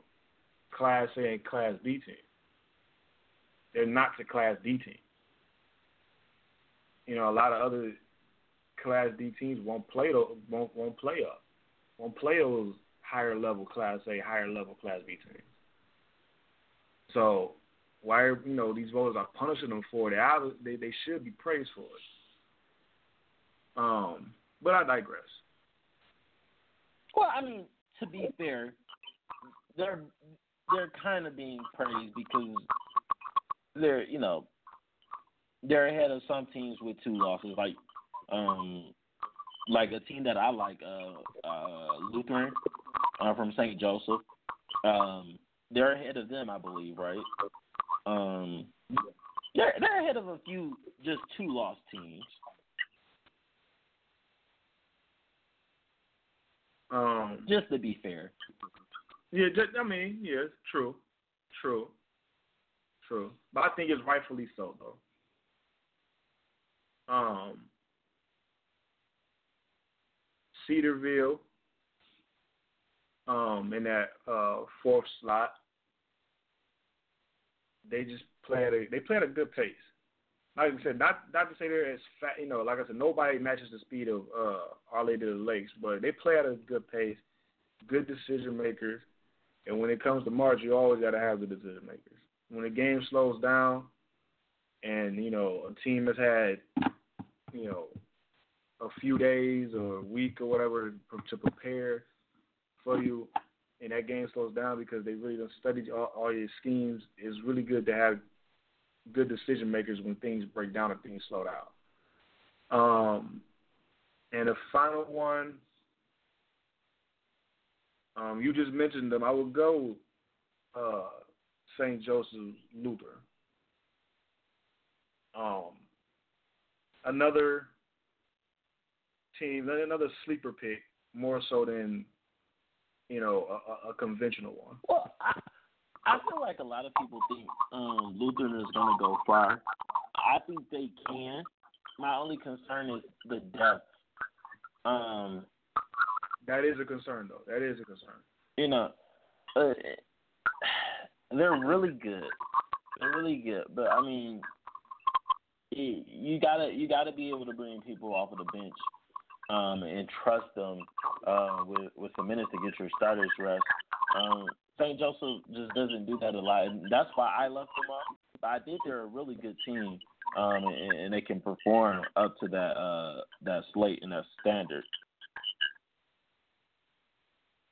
Class A and Class B teams. They're not the Class D team. You know, a lot of other Class D teams won't play won't won't play up, won't play those higher level Class A, higher level Class B teams. So why you know these voters are punishing them for it? They they they should be praised for it. Um, but I digress. Well, I mean, to be fair, they're they're kind of being praised because they're you know they're ahead of some teams with two losses, like um like a team that I like, uh, uh, Lutheran uh, from St. Joseph. Um, they're ahead of them, I believe, right? Um, they're they're ahead of a few just two lost teams. Um, just to be fair. Yeah, just, I mean, yes, true, true, true. But I think it's rightfully so, though. Um, Cedarville, um, in that uh, fourth slot, they just play at a they play at a good pace. Like I said, not not to say they're as fat, you know, like I said, nobody matches the speed of uh, Lady of the Lakes, but they play at a good pace, good decision makers, and when it comes to March, you always got to have the decision makers. When the game slows down, and you know a team has had, you know, a few days or a week or whatever to prepare for you, and that game slows down because they really don't study all, all your schemes. It's really good to have good decision makers when things break down and things slow down. Um, and the final one, um, you just mentioned them. I would go uh, St. Joseph Luther. Um, another team, another sleeper pick, more so than you know a, a conventional one. Well, I feel like a lot of people think um, Lutheran is going to go far. I think they can. My only concern is the depth. Um, that is a concern, though. That is a concern. You know, uh, they're really good. They're really good, but I mean, you gotta you gotta be able to bring people off of the bench um, and trust them uh, with with some minutes to get your starters rest. Um, St. Joseph just doesn't do that a lot, and that's why I left them off. But I think they're a really good team, um, and, and they can perform up to that uh, that slate and that standard.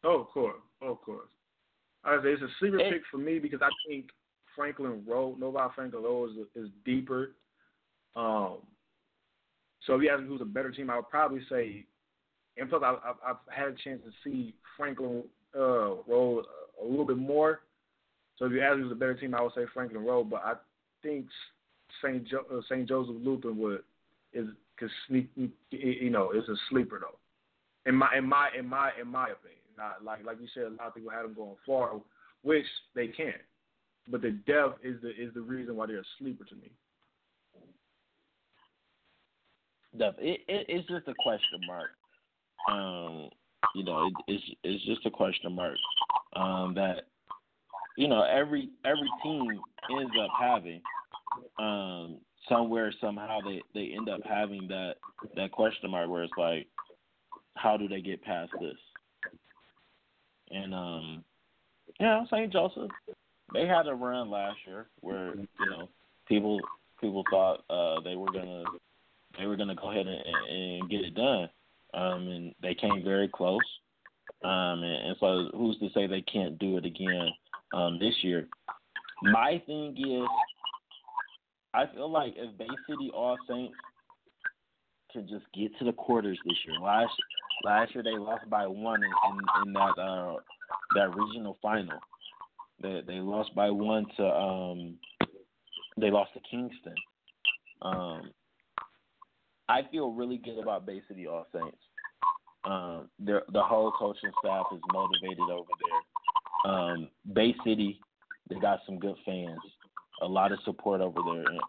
Oh, of course, oh, of course. I say it's a sleeper pick for me because I think Franklin Road, Novi Franklin Road is, is deeper. Um, so if you ask me who's a better team, I would probably say, and plus I, I've, I've had a chance to see Franklin uh, Road a little bit more. So if you ask me who's a better team, I would say Franklin Road. But I think St. Jo- uh, St. Joseph Lutheran would is could sneak. You know, is a sleeper though. In my in my in my in my opinion, not like like you said, a lot of people had them going far, which they can. But the depth is the is the reason why they're a sleeper to me. Depth. It, it it's just a question mark. Um, you know, it, it's it's just a question mark um, that you know every every team ends up having um, somewhere somehow they they end up having that that question mark where it's like how do they get past this and um yeah St. Joseph they had a run last year where you know people people thought uh, they were gonna they were gonna go ahead and, and get it done um, and they came very close um, and, and so who's to say they can't do it again um, this year? My thing is, I feel like if Bay City All Saints can just get to the quarters this year. Last last year they lost by one in, in, that uh, that regional final. They they lost by one to um they lost to Kingston. Um, I feel really good about Bay City All Saints. Um, the whole coaching staff is motivated over there. Um, Bay City, they got some good fans, a lot of support over there, and,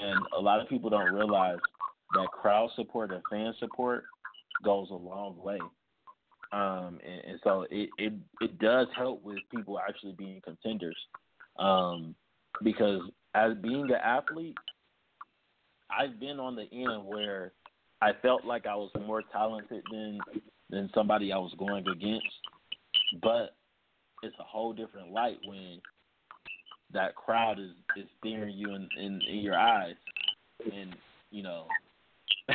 and a lot of people don't realize that crowd support and fan support goes a long way. Um, and, and so it, it it does help with people actually being contenders. Um, because as being an athlete, I've been on the end where I felt like I was more talented than than somebody I was going against, but it's a whole different light when that crowd is is staring you in in, in your eyes, and you know.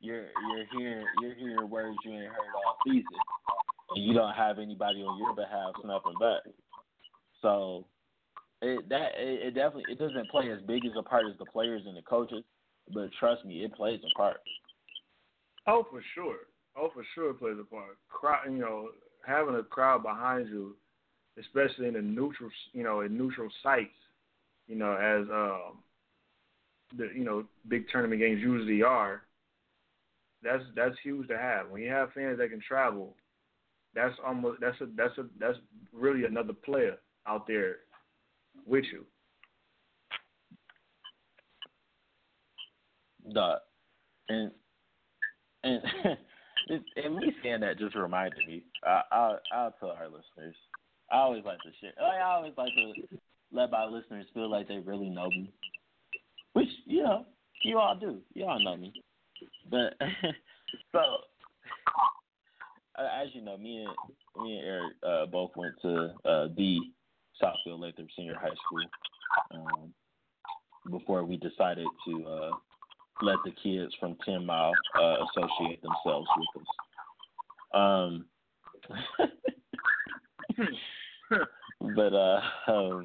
you're you're hearing you're hearing words you ain't heard all season, and you don't have anybody on your behalf snapping back. So it that it, it definitely it doesn't play as big as a part as the players and the coaches, but trust me, it plays a part. Oh, for sure. Oh, for sure, it plays a part. Crowd, you know, having a crowd behind you, especially in the neutral, you know, in neutral sites, you know, as um, the you know big tournament games usually are. That's that's huge to have. When you have fans that can travel, that's almost that's a that's a that's really another player out there with you. Duh. And and and me saying that just reminded me. I, I'll I'll tell our listeners. I always like to share. I always like to let my listeners feel like they really know me, which you know you all do. You all know me, but so as you know, me and me and Eric uh, both went to uh, the Southfield Lathrup Senior High School um, before we decided to uh, let the kids from Ten Mile uh, associate themselves with us. Um, but uh, um,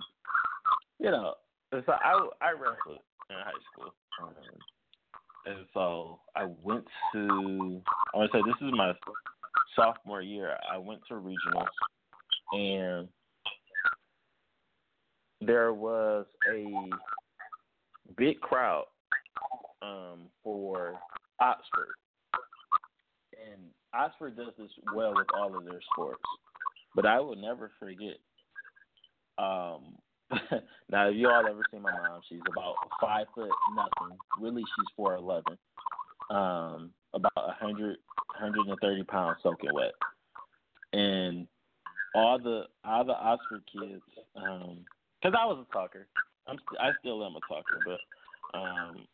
you know, so I I wrestled in high school, um, and so I went to. I want to say this is my sophomore year. I went to regionals, and there was a big crowd um, for Oxford, and Oxford does this well with all of their sports. But I will never forget. Um, now, if you all ever seen my mom, she's about five foot nothing. Really, she's four eleven. Um, about a hundred, hundred and thirty pounds soaking wet, and all the all the Oxford kids. Um, because I was a talker. I'm st- I still am a talker, but um,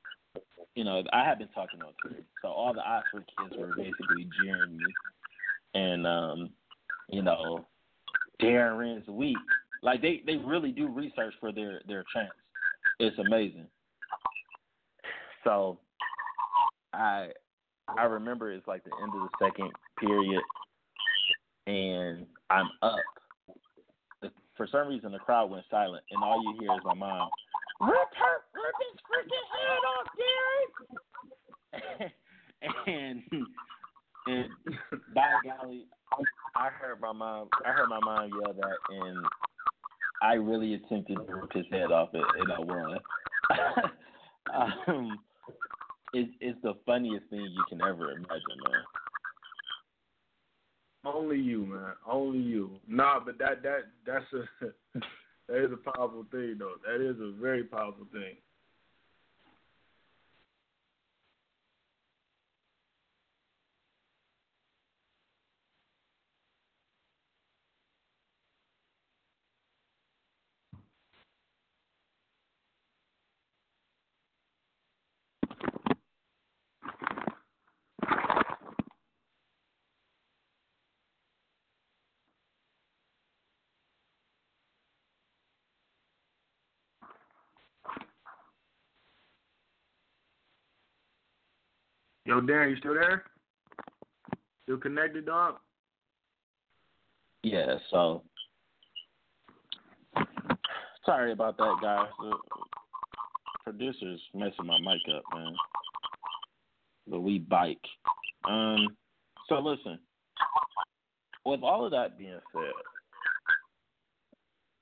you know, I had been talking on Twitter, so all the Oxford kids were basically jeering me, and um, you know, Darren Rins weak. Like they they really do research for their their chance. It's amazing. So, I I remember it's like the end of the second period, and I'm up. For some reason, the crowd went silent, and all you hear is my mom Rip her, rip his freaking head off. and and by golly, I heard my mom. I heard my mom yell that, and I really attempted to rip his head off, it, and I won. um, it's it's the funniest thing you can ever imagine, man. Only you, man. Only you. Nah, but that that that's a that is a powerful thing, though. That is a very powerful thing. Yo, Darren, you still there? Still connected, dog? Yeah, so sorry about that, guys. The producer's messing my mic up, man. But we bike. Um, so listen. With all of that being said,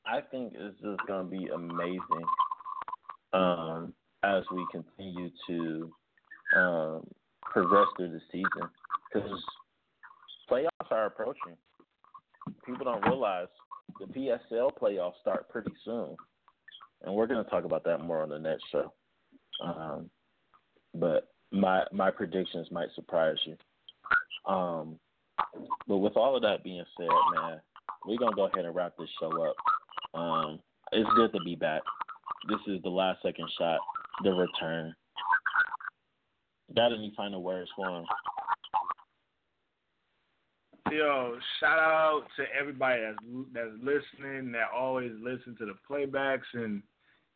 I think it's just gonna be amazing um, as we continue to um, progress through the season because playoffs are approaching. People don't realize the PSL playoffs start pretty soon, and we're going to talk about that more on the next show. Um, but my my predictions might surprise you. Um, but with all of that being said, man, we're gonna go ahead and wrap this show up. Um, it's good to be back. This is the last second shot, the return. Got any final words for him? Yo, shout out to everybody that's that's listening, that always listen to the playbacks and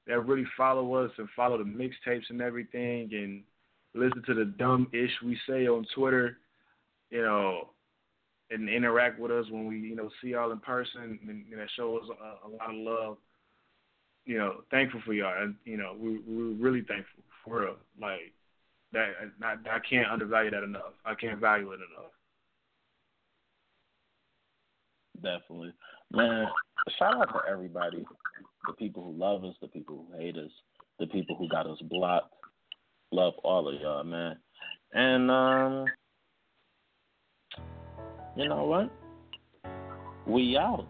that really follow us and follow the mixtapes and everything. And listen to the dumb ish we say on Twitter, you know, and interact with us when we, you know, see y'all in person and, and that show us a, a lot of love. You know, thankful for y'all, and you know, we we're really thankful for real. Like that, I, I can't undervalue that enough. I can't value it enough. Definitely, man. Shout out to everybody, the people who love us, the people who hate us, the people who got us blocked. Love all of y'all, man. And um, you know what? We out.